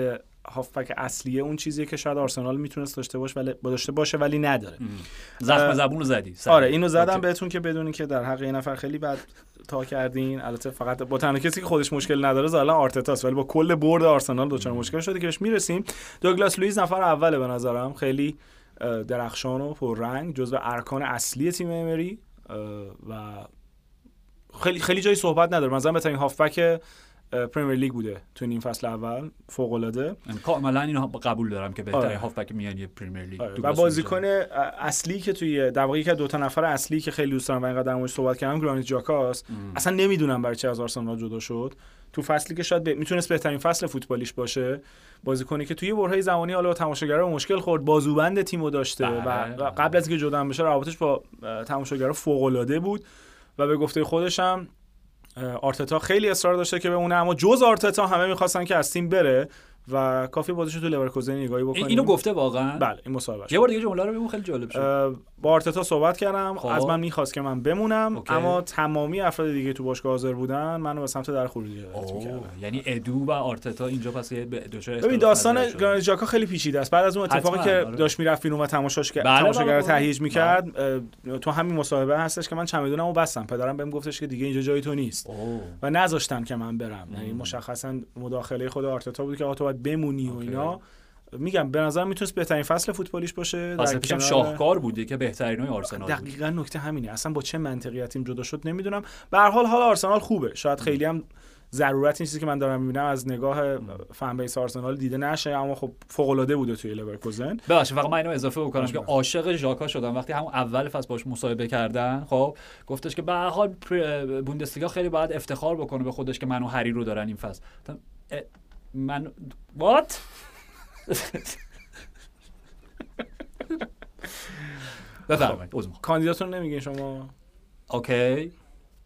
هافبک اصلیه اون چیزیه که شاید آرسنال می‌تونست داشته باشه ولی داشته باشه ولی نداره. زخم زبون زدی آره اینو زدم okay. بهتون که بدونین که در حق این نفر خیلی بد تا کردین. البته فقط با تنها کسی که خودش مشکل نداره ظاهرا آرتتاست ولی با کل board آرسنال دچار مشکل شده که بهش می‌رسیم. دوگلاس لوئیس نفر اوله به نظرم. خیلی درخشان و پررنگ جزو ارکان اصلی تیم امری. و خیلی خیلی جای صحبت نداره. مثلا بهترین هافبک پرمیر لیگ بوده تو این فصل اول فوق العاده کاملا اینو قبول دارم که بهترین آره. هافبک میانی پریمیر لیگ آره. و بازیکن. اصلی که توی در واقع از دو تا نفر اصلی که خیلی دوست دارم و اینقدر در موردش صحبت کردم گرانیت جاکاس اصلا نمی‌دونم برای چه از آرسنال جدا شد تو فصلی که شاید ب... می‌تونست بهترین فصل فوتبالیش باشه بازیکنی که توی برهه زمانی حالا با تماشاگرها مشکل خورد بازوبند تیمو داشته و... بله. قبل از اینکه جدا بشه روابطش با تماشاگرها فوق العاده بود و به گفته خودش هم آرتتا خیلی اصرار داشته که بمونه اما جز آرتتا همه می‌خواستن که از تیم بره. و کافی بازیشو تو لورکوزن نگاهی بکنیم اینو گفته واقعا بله این مصاحبه یه بار دیگه جمله رو بگو خیلی جالب شد با آرتتا صحبت کردم خب. از من می‌خواست که من بمونم okay. اما تمامی افراد دیگه تو باشگاه حاضر بودن منو به سمت در خروجی هدایت می‌کردن یعنی ادو و آرتتا اینجا پس دچار ببین داستان. گرانیت ژاکا خیلی پیچیده است بعد از اون اتفاقی که آره. داشت می‌رفت و تماشاش بله، تماشاگر بله، رو بله. تهییج می‌کرد تو همین مصاحبه هستش که من چمدونمو بستم پدرم بهم گفتش که دیگه اینجا جای تو نیست. و نذاشتن که من برم یعنی مشخصا مداخله خود آرتتا بود که آقا باید بمونی و. اینا. میگم به نظر می‌تونست بهترین فصل فوتبالیش باشه. در پیشم کنار- شاهکار بوده که بهترین های آرسنال بود. دقیقا نکته همینه. اصلا با چه منطقیتیم جدا شد نمی‌دونم. به هر حال حال آرسنال خوبه. شاید خیلی هم ضرورت این چیزی که من دارم می‌بینم. از نگاه فن بیس آرسنال دیده نشه اما خب فوق العاده بوده توی لورکوزن ببخشید فقط من اینو اضافه بکنم که. عاشق ژاکا شدم. وقتی همون اول فصل باش مصاحبه کردن خب گفتش که به هر حال بوندسلیگا خیلی باید افتخار بکنه به خودش که من و هری رو دارن این فصل. من وات بفرمایید. کاندیداتون نمیگین شما؟ okay.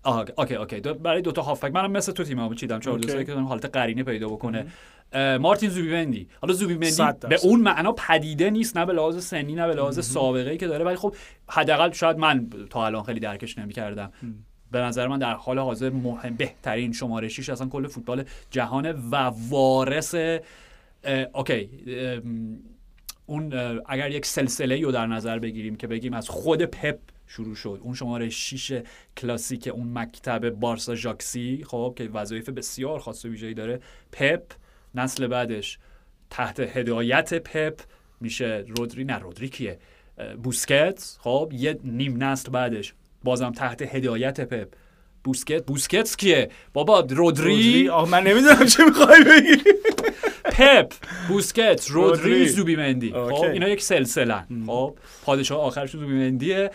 آها okay okay. دو برای دو تا هافبک منم مثل تو تیممو چیدم. 4 2 okay. که حالت قرینه پیدا بکنه. مارتین زوبیمندی حالا زوبیمندی. به اون معنا پدیده نیست نه به لحاظ سنی نه به لحاظ سابقه ای که داره. ولی خب حداقل شاید من تا الان خیلی درکش نمی‌کردم. به نظر من در حال حاضر مهم بهترین شماره 6 اصلا کل فوتبال جهان و وارث اوکی اون اگر یک سلسله رو در نظر بگیریم که بگیم از خود پپ شروع شد اون شماره 6 کلاسیک اون مکتب بارسا ژاکسی خب که وظایف بسیار خاص و ویژه‌ای داره پپ نسل بعدش تحت هدایت پپ میشه رودری نه رودری کیه بوسکت خب یه نیم نسل بعدش بازم تحت هدایت پپ. بوسکت بوسکتس کیه؟ بابا رودری؟ آه من نمی‌دونم چه می‌خوای بگی. پپ بوسکت رودری. زوبیمندی. خب. اینا یک سلسله خب پادشاه آخرشون زوبیمندیه.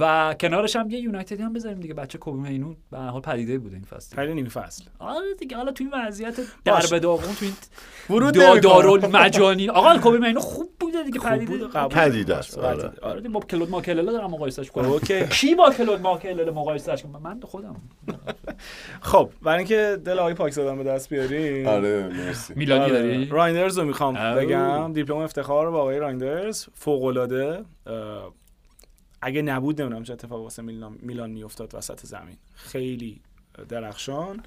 و کنارش هم یه یونایتدی هم بذاریم دیگه. بچه کوبی مینو به هر حال پدیده بوده این فصل. خیلی نیم فصل. آره دیگه. حالا توی این وضعیت باشه. درب داغون توی این ورود دا نمی‌کنم. دارالمجانی آقا کوبی مینو خوب بوده دیگه. خوب پدیده بود. قبول پدیده است،. آره. آره دیگه. با کلود ماکلله دارم مقایسش کنم اوکی. کی با کلود ماکلله مقایسش کنم من خودم. خب برای اینکه دل آقای پاک زدن به دست بیاریم آره مرسی. میلانی آره. داری؟ رایندرز رو می‌خوام. بگم. دیپلم افتخار با آقای رایندرز. فوق العاده اگه نبود نمی‌دونم چه اتفاق واسه میلان میلان میافتاد وسط زمین. خیلی درخشان.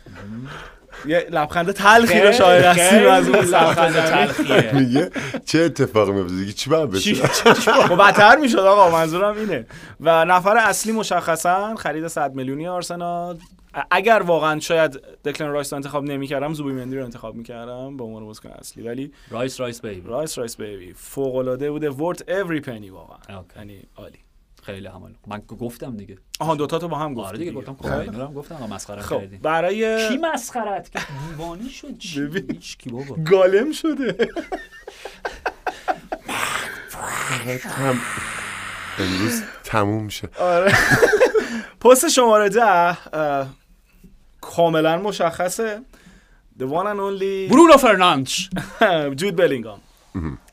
یه لبخند تلخی رو شاید هستیم از اون لبخند تلخیه. میگه چه اتفاقی میفته؟ دیگه چی باید بشه؟ خب بدتر می‌شد آقا منظورم اینه. و نفر اصلی مشخصا خرید 100 میلیونی آرسنال. اگر واقعا شاید دکلن رایس رو انتخاب نمی‌کردم زوبیمندی رو انتخاب می‌کردم به عنوان بازیکن اصلی. ولی Rice Rice baby. Rice Rice baby. فوق العاده بوده. worth every penny واقعا. یعنی عالی. خیلی همون من گفتم دیگه. آها دوتا تو با هم گفت آره دیگه گفتم خب. کوبی هم گفتم آقا مسخره خب کردی. برای کی مسخرت که دیوانی شد چی. هیچ کی بابا. گالم شده. هم امروز تموم شه. آره. پست شماره ده کاملا مشخصه. The one and only برونو فرناندش. جود بلینگام.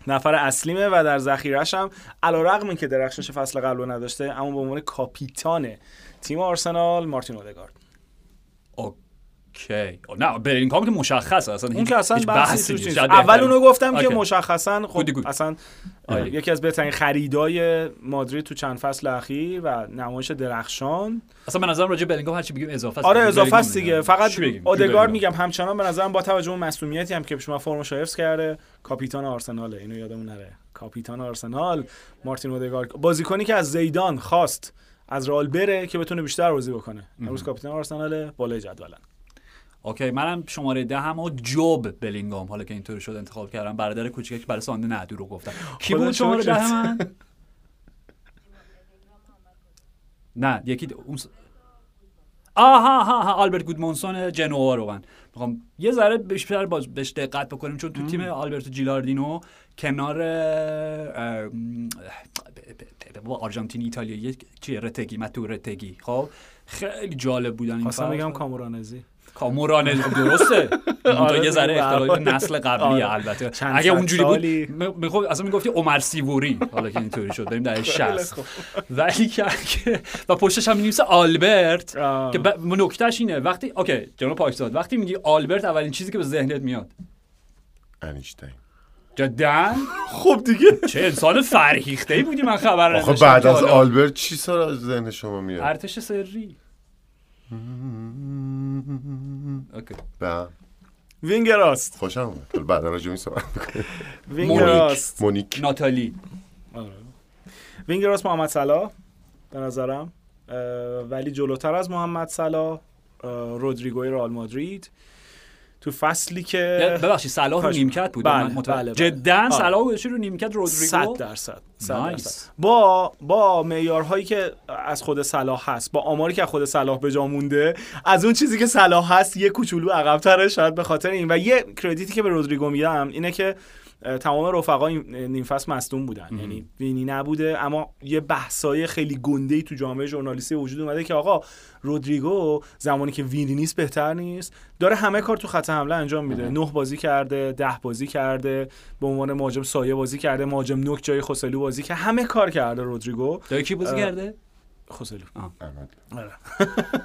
نفر اصلیمه و در ذخیرش هم علیرغم اینکه درخشش فصل قبل نداشته اما به عنوان کاپیتان تیم آرسنال مارتین اودگارد. okay نه بلینگام که مشخصه اصلا اون که اصلا بحثی توش نیست. اول. اونو گفتم که okay. مشخصا خب. اصلا عالی. یکی از بهترین خریدای مادرید تو چند فصل اخیر و نمایش درخشان اصلا به نظرم راجع به بلینگام هر چی بگیم اضافه است آره اضافه است دیگه. فقط؟ اودگارد بلینگام. میگم همچنان به نظرم با توجه به مسئولیتی هم که شما فرمش حفظ کرده کاپیتان آرسناله اینو یادمون نره کاپیتان آرسنال مارتین اودگارد بازیکنی که از زیدان خواست از رئال بره که بتونه بیشتر بازی بکنه امروز کاپیتان آرسنال بالای جدولن اوکی منم شماره ده هم و جوب بلینگام حالا که اینطوری شد انتخاب کردم برادر که برای سانده نه دروغ گفتم. کی بود شماره. ده من؟ نه یکی اون س- آها ها ها آلبرت گودمونسون جنوا رو من. می‌خوام یه ذره بیشتر باز بهش دقت بکنیم چون تو تیم آلبرتو جیلاردینو کنار آرژانتین ایتالیایی چیه رتگی متو رتگی. خب خیلی جالب بودن این خواستم. بگم کامورانزی. کاموران درسته. آره، یه ذره اختلاف. نسل قبلی آره. البته. اگه اونجوری بود می‌خوام اصلا می‌گفتی عمر سیوری. حالا که اینطوری شد بریم در 60 خوب. ولی که و پشتش هم می‌نویسه آلبرت. که ب- نکتهش اینه. وقتی okay جناب پاکزاد وقتی میگی آلبرت اولین چیزی که به ذهنت میاد؟ انیشتین. جدا؟ خب دیگه. چه انسان فرهیخته ای بودی من خبر آخه نداشتم بعد تا از. آلبرت چی سر از ذهن شما میاد؟ ارتش سری. okay. به وینگ راست خوشم اومد. حالا بعدا راجع به صحبت می‌کنیم. wing مونیک. ناتالی. wing راست محمد صلاح به نظرم. ولی جلوتر از محمد صلاح رودریگوی رئال مادرید. تو فصلی که ببخشید صلاح رو نیمکت بود بله، من بله، بله. جدا. صلاح رو نیمکت رودریگو 100 درصد 100 nice. درصد با با معیارهایی که از خود صلاح هست با آماری که از خود صلاح به جا مونده از اون چیزی که صلاح هست یه کوچولو عقب‌تره شاید به خاطر این و یه credit ی که به رودریگو میدم اینه که تمام رفقا نیم فصل مصدوم بودن. یعنی وینی نبوده اما یه بحثای خیلی گنده تو جامعه ژورنالیستی وجود اومده که آقا رودریگو زمانی که وینی نیست بهتر نیست داره همه کار تو خط حمله انجام میده. نه بازی کرده ده بازی کرده به عنوان مهاجم سایه بازی کرده مهاجم نوک جای خوسلو بازی کرده همه کار کرده رودریگو. داره کی بازی کرده؟ خوسلو. آره.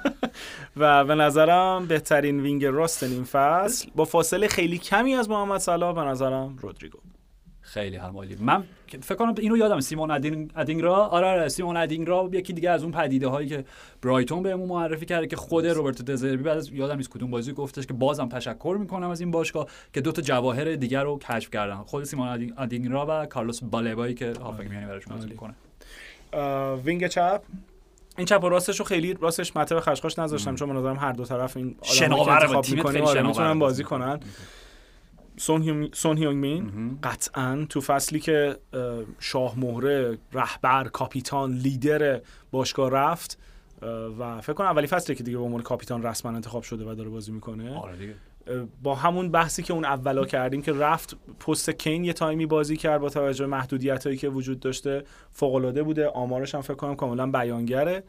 و به نظرم بهترین وینگ راست این فصل. با فاصله خیلی کمی از محمد صلاح به نظرم رودریگو. خیلی همالی من فکر کنم اینو یادم سیمون ادین ادینگرا آره آره سیمون ادینگرا یکی دیگه از اون پدیده هایی که برایتون بهمون معرفی کرده که خود روبرتو دزربی بعد از یادم نیست کدوم بازی گفتش که بازم تشکر می‌کنم از این باشگاه که دو تا جواهر دیگر رو کشف کردن. خود سیمون ادین- ادینگرا و کارلوس بالبایی که هافبک میانی براش بازی می‌کنه. wing چپ. این چپ و راستش رو خیلی راستش به خشخاش نذاشتم چون به نظرم هر دو طرف این آدمایی که شناور می‌تونن بازی کنن. سون هیونگ- سون هیونگ مین قطعا تو فصلی که اه، شاه مهره رهبر کاپیتان لیدر باشگاه رفت و فکر کنم اولی فصلی که دیگه به عنوان کاپیتان رسما انتخاب شده و داره بازی می‌کنه. آره دیگه. با همون بحثی که اون اولا کردیم که رفت پست کین یه تایمی بازی کرد با توجه به محدودیت هایی که وجود داشته. فوق العاده بوده. آمارش هم فکر کنم کاملا بیانگره.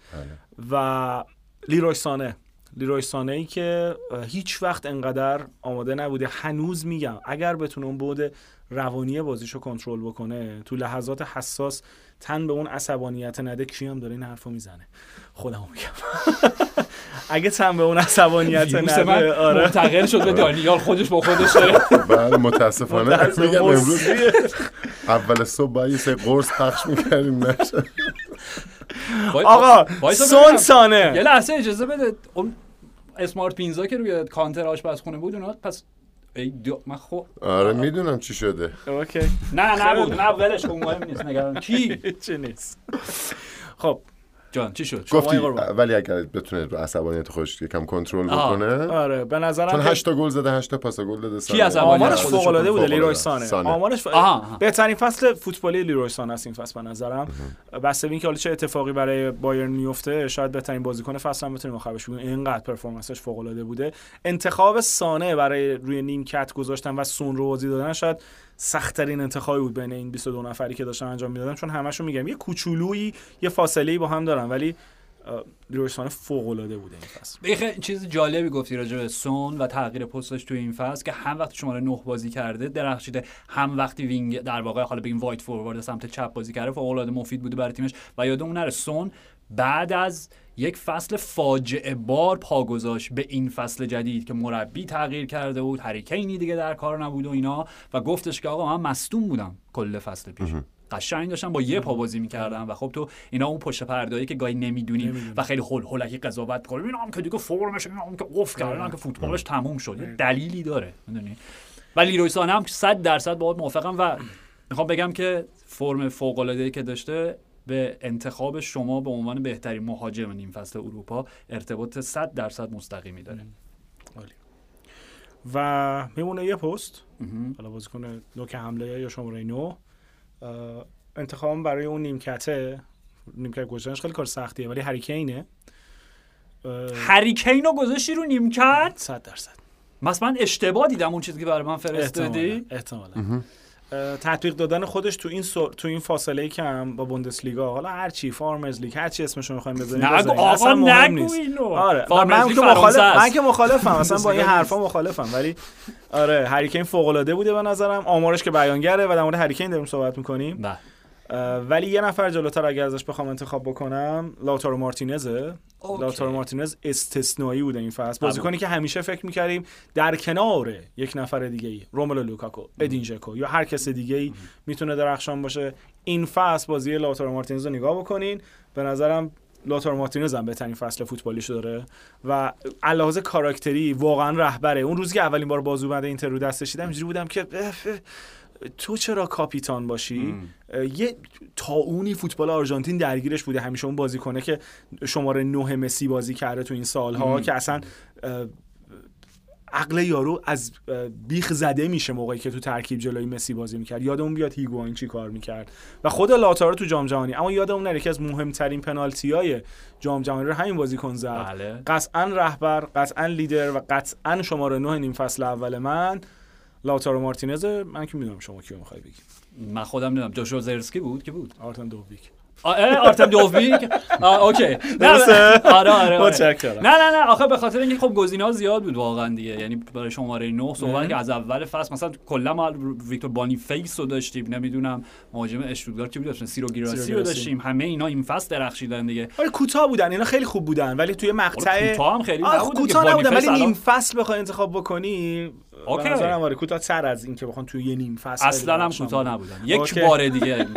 و لیروی سانه. لیروی سانه ای که هیچ وقت انقدر آماده نبوده. هنوز میگم اگر بتونه اون بود روانی بازیشو کنترل بکنه. تو لحظات حساس تن به اون عصبانیت نده کی هم داره این حرفو می‌زنه. خودمو میگم. اگه تن به اون عصبانیت نده آره. منتقل شد به دانیال خودش با خودش داره بله متاسفانه. میگم امروز اول صبح باید یه سری قرص پخش می‌کردیم. وای- آقا سون. سانه. یه لحظه اجازه بده. اون اسمارت پینزا که روی کانتر آشپزخونه بود اونا پس ای دو... من خب آره می‌دونم چی شده. اوکی. نه نه بود نه ولش کن مهم نیست نگران. کی؟ چی نیست؟ خب جان چی شد گفتی. ولی اگر بتونه رو عصبانیت خودش یکم کنترل. بکنه آره به نظرم چون که 8 تا گل زده 8 تا پاس گل داده کی عصبانی آمارش فوق العاده بوده. لیروی سانه سانه. آمارش. بهترین فصل فوتبالی لیروی سانه است این فصل به نظرم به اینکه حالا چه اتفاقی برای بایرن میفته شاید بهترین بازیکن فصل هم بتونیم آخرش بگیم اینقدر پرفورمنسش فوق العاده بوده انتخاب سانه برای روی نیمکت گذاشتن و سون رو بازی دادن شاید سختترین انتخابی بود بین این 22 نفری که داشتن انجام می‌دادن چون همشون میگم یه کوچولویی یه فاصله با هم دارن ولی سانه فوق العاده بوده این فصل. خیلی چیز جالبی گفتی راجع به سون و تغییر پستش توی این فصل که هم وقتی شماره 9 بازی کرده درخشیده. هم وقتی wing در واقع حالا بگیم wide forward سمت چپ بازی کرده فوق العاده مفید بوده برای تیمش. و یادمون نره سون بعد از یک فصل فاجعه بار پا گذاشت به این فصل جدید که مربی تغییر کرده بود هری کینی دیگه در کار نبود و اینا. و گفتش که آقا من مصدوم بودم کل فصل پیش. قشنگ داشتن با یه پا بازی می‌کردن و خب تو اینا اون پشت پردهایی که گاهی نمی‌دونیم و خیلی هول هولکی قضاوت می‌کنیم اینا هم که دیگه فرمش اینا هم که افت کردن هم که فوتبالش تموم شد. یه دلیلی داره. می‌دونی؟ و لیروی سانه هم 100 درصد باهات موافقم و می‌خوام بگم که فرم فوق العاده که داشته به انتخاب شما به عنوان بهترین مهاجم نیم فصل اروپا ارتباط 100 درصد مستقیمی داره. و میمونه یه پست. حالا بازیکن نوک حمله یا شماره نو. اه، انتخابم برای اون نیمکته. نیمکت گذاشتنش خیلی کار سختیه ولی هریکینه. هریکین رو گذاشتی رو نیمکت؟ 100 درصد. مثلا من اشتباه دیدم اون چیزی که برای من فرستادی. احتمالاً احتمالاً. تطبیق دادن خودش تو این سو... تو این فاصله کم با بوندسلیگا حالا هر چی فارمرز لیگ هر چی اسمشو می‌خوایم بذاریم نگو. آقا نگو نیست. اینو. آره من که مخالف. من که مخالفم اصلا با این حرفا مخالفم ولی آره هریکین فوق العاده بوده به نظرم آمارش که بیانگره و در مورد هریکین داریم صحبت می‌کنیم بله ولی یه نفر جلوتر اگر ازش بخوام انتخاب بکنم لاتارو مارتینزه. OK. لاتارو مارتینز استثنایی بوده این فصل. بازیکنی که همیشه فکر می‌کردیم در کنار یک نفر دیگه ای روملو لوکاکو ادین ژکو یا هر کس دیگه ای می‌تونه درخشان باشه. این فصل بازی لاتارو مارتینز رو نگاه بکنین. به نظرم لاتارو مارتینز هم بهترین فصل فوتبالیش داره و علاوه کاراکتری واقعا رهبره. اون روزی که اولین بار بازوبند اینتر رو دستش دیدم اینجوری بودم که تو چرا کاپیتان باشی؟ یه تاونی فوتبال آرژانتین درگیرش بوده همیشه اون بازیکنه که شماره نه مسی بازی کرده تو این سالها که اصلا عقل یارو از بیخ زده میشه موقعی که تو ترکیب جلوی مسی بازی می‌کرد. یادمون بیاد هیگواین چی کار می‌کرد. و خود لاتارو تو جام جهانی اما یادمون نره که از مهمترین پنالتی های جام جهانی رو همین بازیکن زد. بله. قطعا رهبر قطعا لیدر و قطعا شماره نه نیم فصل اول من. لاتارو مارتینز من که می‌دونم شما کیو می‌خوای بگی. من خودم نمی‌دونم جوشوا زیرکزی بود؟ که بود؟ آرتم دوبیک. آرتم دوفبیک آه، OK. نه، درسته؟ آره آره آره. متشکرم. نه نه نه. آخه به خاطر اینکه خب گزینه‌ها زیاد بود واقعا دیگه. یعنی برای شماره 9 صحبت که از اول فصل مثلا کلا ما ویکتور بانیفیس رو داشتیم. نمی‌دونم مهاجم اشتوتگارت کی بود؟ سیرو گیراسی رو. داشتیم. همه اینا این فصل درخشیدن دیگه. آره کوتاه بودن. اینا خیلی خوب بودن. ولی توی مقطع کوتاه هم خیلی آره، نبودن کوتاه نبودن. ولی نیم فصل بخوای انتخاب بکنی اوکی. نظرم آره کوتاه تر از این که بخوان توی یه نیم فصل اصلا هم کوتاه. نبودن. یک. بار دیگه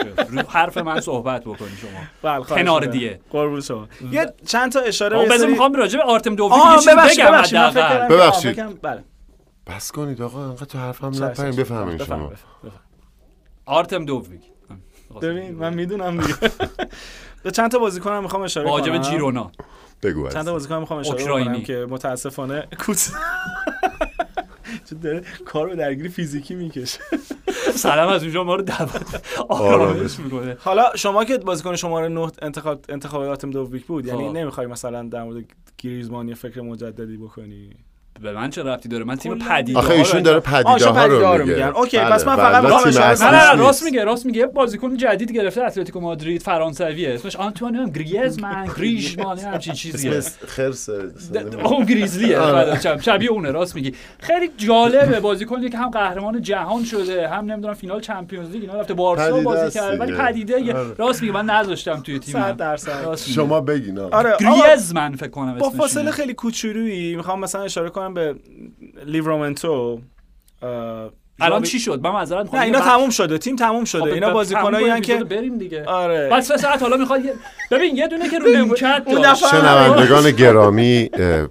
حرف من صحبت بکنی شما بله، کنار. دیگه. قربون شما یه چند تا اشاره بذار سری- می‌خوام راجع به آرتم یه چیزی ببخشید بگم ببخشید حداقل. ببخشید. بله بس کنید آقا انقدر تو حرفم نپرین. بفهمین بفهم، شما. آرتم دوفیک ببین من می‌دونم دیگه به چند تا بازیکنم می‌خوام اشاره کنم جیرونا بگو چند تا. بازیکن می‌خوام اشاره. کنم که متاسفانه کوت چون داره کار به درگیری فیزیکی می‌کشه سلام از اونجا ما رو دعوت آرامش. آرامش می‌کنه حالا شما که بازیکن شماره 9 انتخاب انتخاباتم دوبیک بود یعنی خب. نمی‌خوای مثلا در مورد گریزمان یه فکر مجددی بکنی به من چه ربطی داره من تیم پدیده آخه ایشون داره پدیده ها رو میگه. اوکی، بله، پس من بله. فقط کنم. راست. میگه راست میگه یه بازیکن جدید گرفته اتلتیکو مادرید فرانسویه اسمش آنتوانیو گریزمان گریزمان یه همچین چیزیه خرس اون گریزلیه آره. شم. شبیه اونه راست میگی خیلی جالبه بازیکنی که هم قهرمان جهان شده هم نمی‌دونم فینال چمپیونز لیگ اینا رفته بارسا بازی کرد ولی. پدیده آره. راست میگه من نذاشتم توی تیم 100 درصد. شما بگین. آره آقا، گریزمن فکر کنم با اسمش فاصله اینه. خیلی کوچولویی می‌خوام مثلا اشاره کنم به لیورامنتو اه، الان چی شد؟ من معذرت نه می‌خوام اینا تموم شده تیم تموم شده خب، اینا بازیکنایی که بریم دیگه. آره. سه ساعت حالا می‌خواد ببین یه دونه که رو نیمکت اون دفعه- شنوندگان گرامی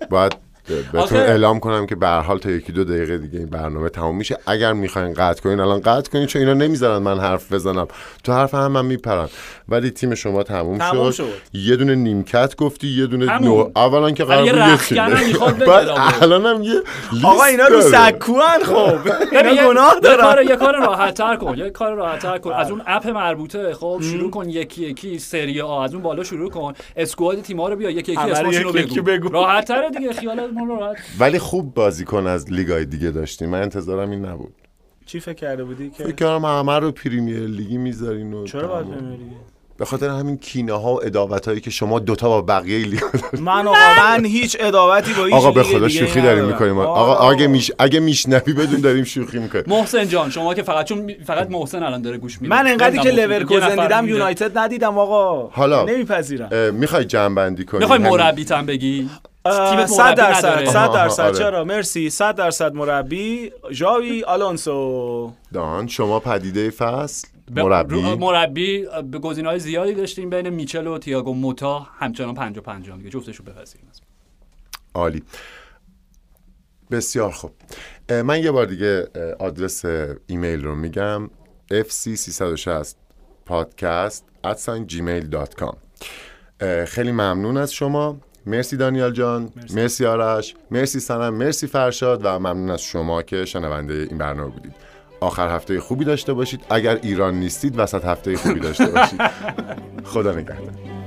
باید بهتون اعلام کنم که به هر حال تا یکی دو دقیقه دیگه این برنامه تموم میشه اگر می‌خواین قطع کنین الان قطع کنین چون اینا نمی‌ذارن من حرف بزنم تو حرف هم من میپرن ولی تیم شما تموم, تموم شد. شد. یه دونه نیمکت گفتی یه دونه. نو اولا که قرار بود. الان هم یه آقا اینا رو. سکوان خب اینا یه- گناه دارن کار یه کار راحت تر کن یه کار راحت تر کن از اون اپ مربوطه خب شروع کن یکی یکی سری آ از اون بالا شروع کن اسکواد تیم‌ها رو بیا یکی یکی اسمشون رو یکی یکی بگو. راحت تره دیگه خیالت ما راحت. ولی خوب بازیکن از لیگای دیگه داشتیم. من انتظارم این نبود. چی فکر کرده بودی که فکر کردم همه رو پریمیر لیگی می‌ذارین و چرا باید. بمیری؟ به خاطر همین کینه ها و اداوت هایی که شما دوتا با بقیه لیگ من آقا من هیچ اداوتی با هیچ آقا به خدا شوخی. داریم می‌کنیم. آقا. اگه میش اگه میشنوی بدون داریم شوخی می‌کنیم. محسن جان شما که فقط چون فقط محسن الان داره گوش میده. من انقدری که لورکوزن دیدم. یونایتد ندیدم آقا. حالا. نمیپذیرم. می‌خوای جمع بندی کنی؟ می‌خوای مربیت هم بگی؟ اه، تیمت صد مربی درصد نداره. صد آها، آها، درصد آره. چرا؟ مرسی. صد درصد مربی. ژاوی آلونسو. دان شما پدیده فصل مربی. رو- مربی به گزینه‌های زیادی داشتیم بین میچل و تییاگو موتا. همچنان 50 50 دیگه. جفتشو بپذیریم. عالی. بسیار خوب. من یه بار دیگه آدرس ایمیل رو میگم. Fc360 podcast at gmail.com خیلی ممنون از شما. مرسی دانیال جان مرسی, آرش مرسی سنم مرسی فرشاد و ممنون از شما که شنونده این برنامه بودید. آخر هفته خوبی داشته باشید. اگر ایران نیستید وسط هفته خوبی داشته باشید. خدا نگهدار.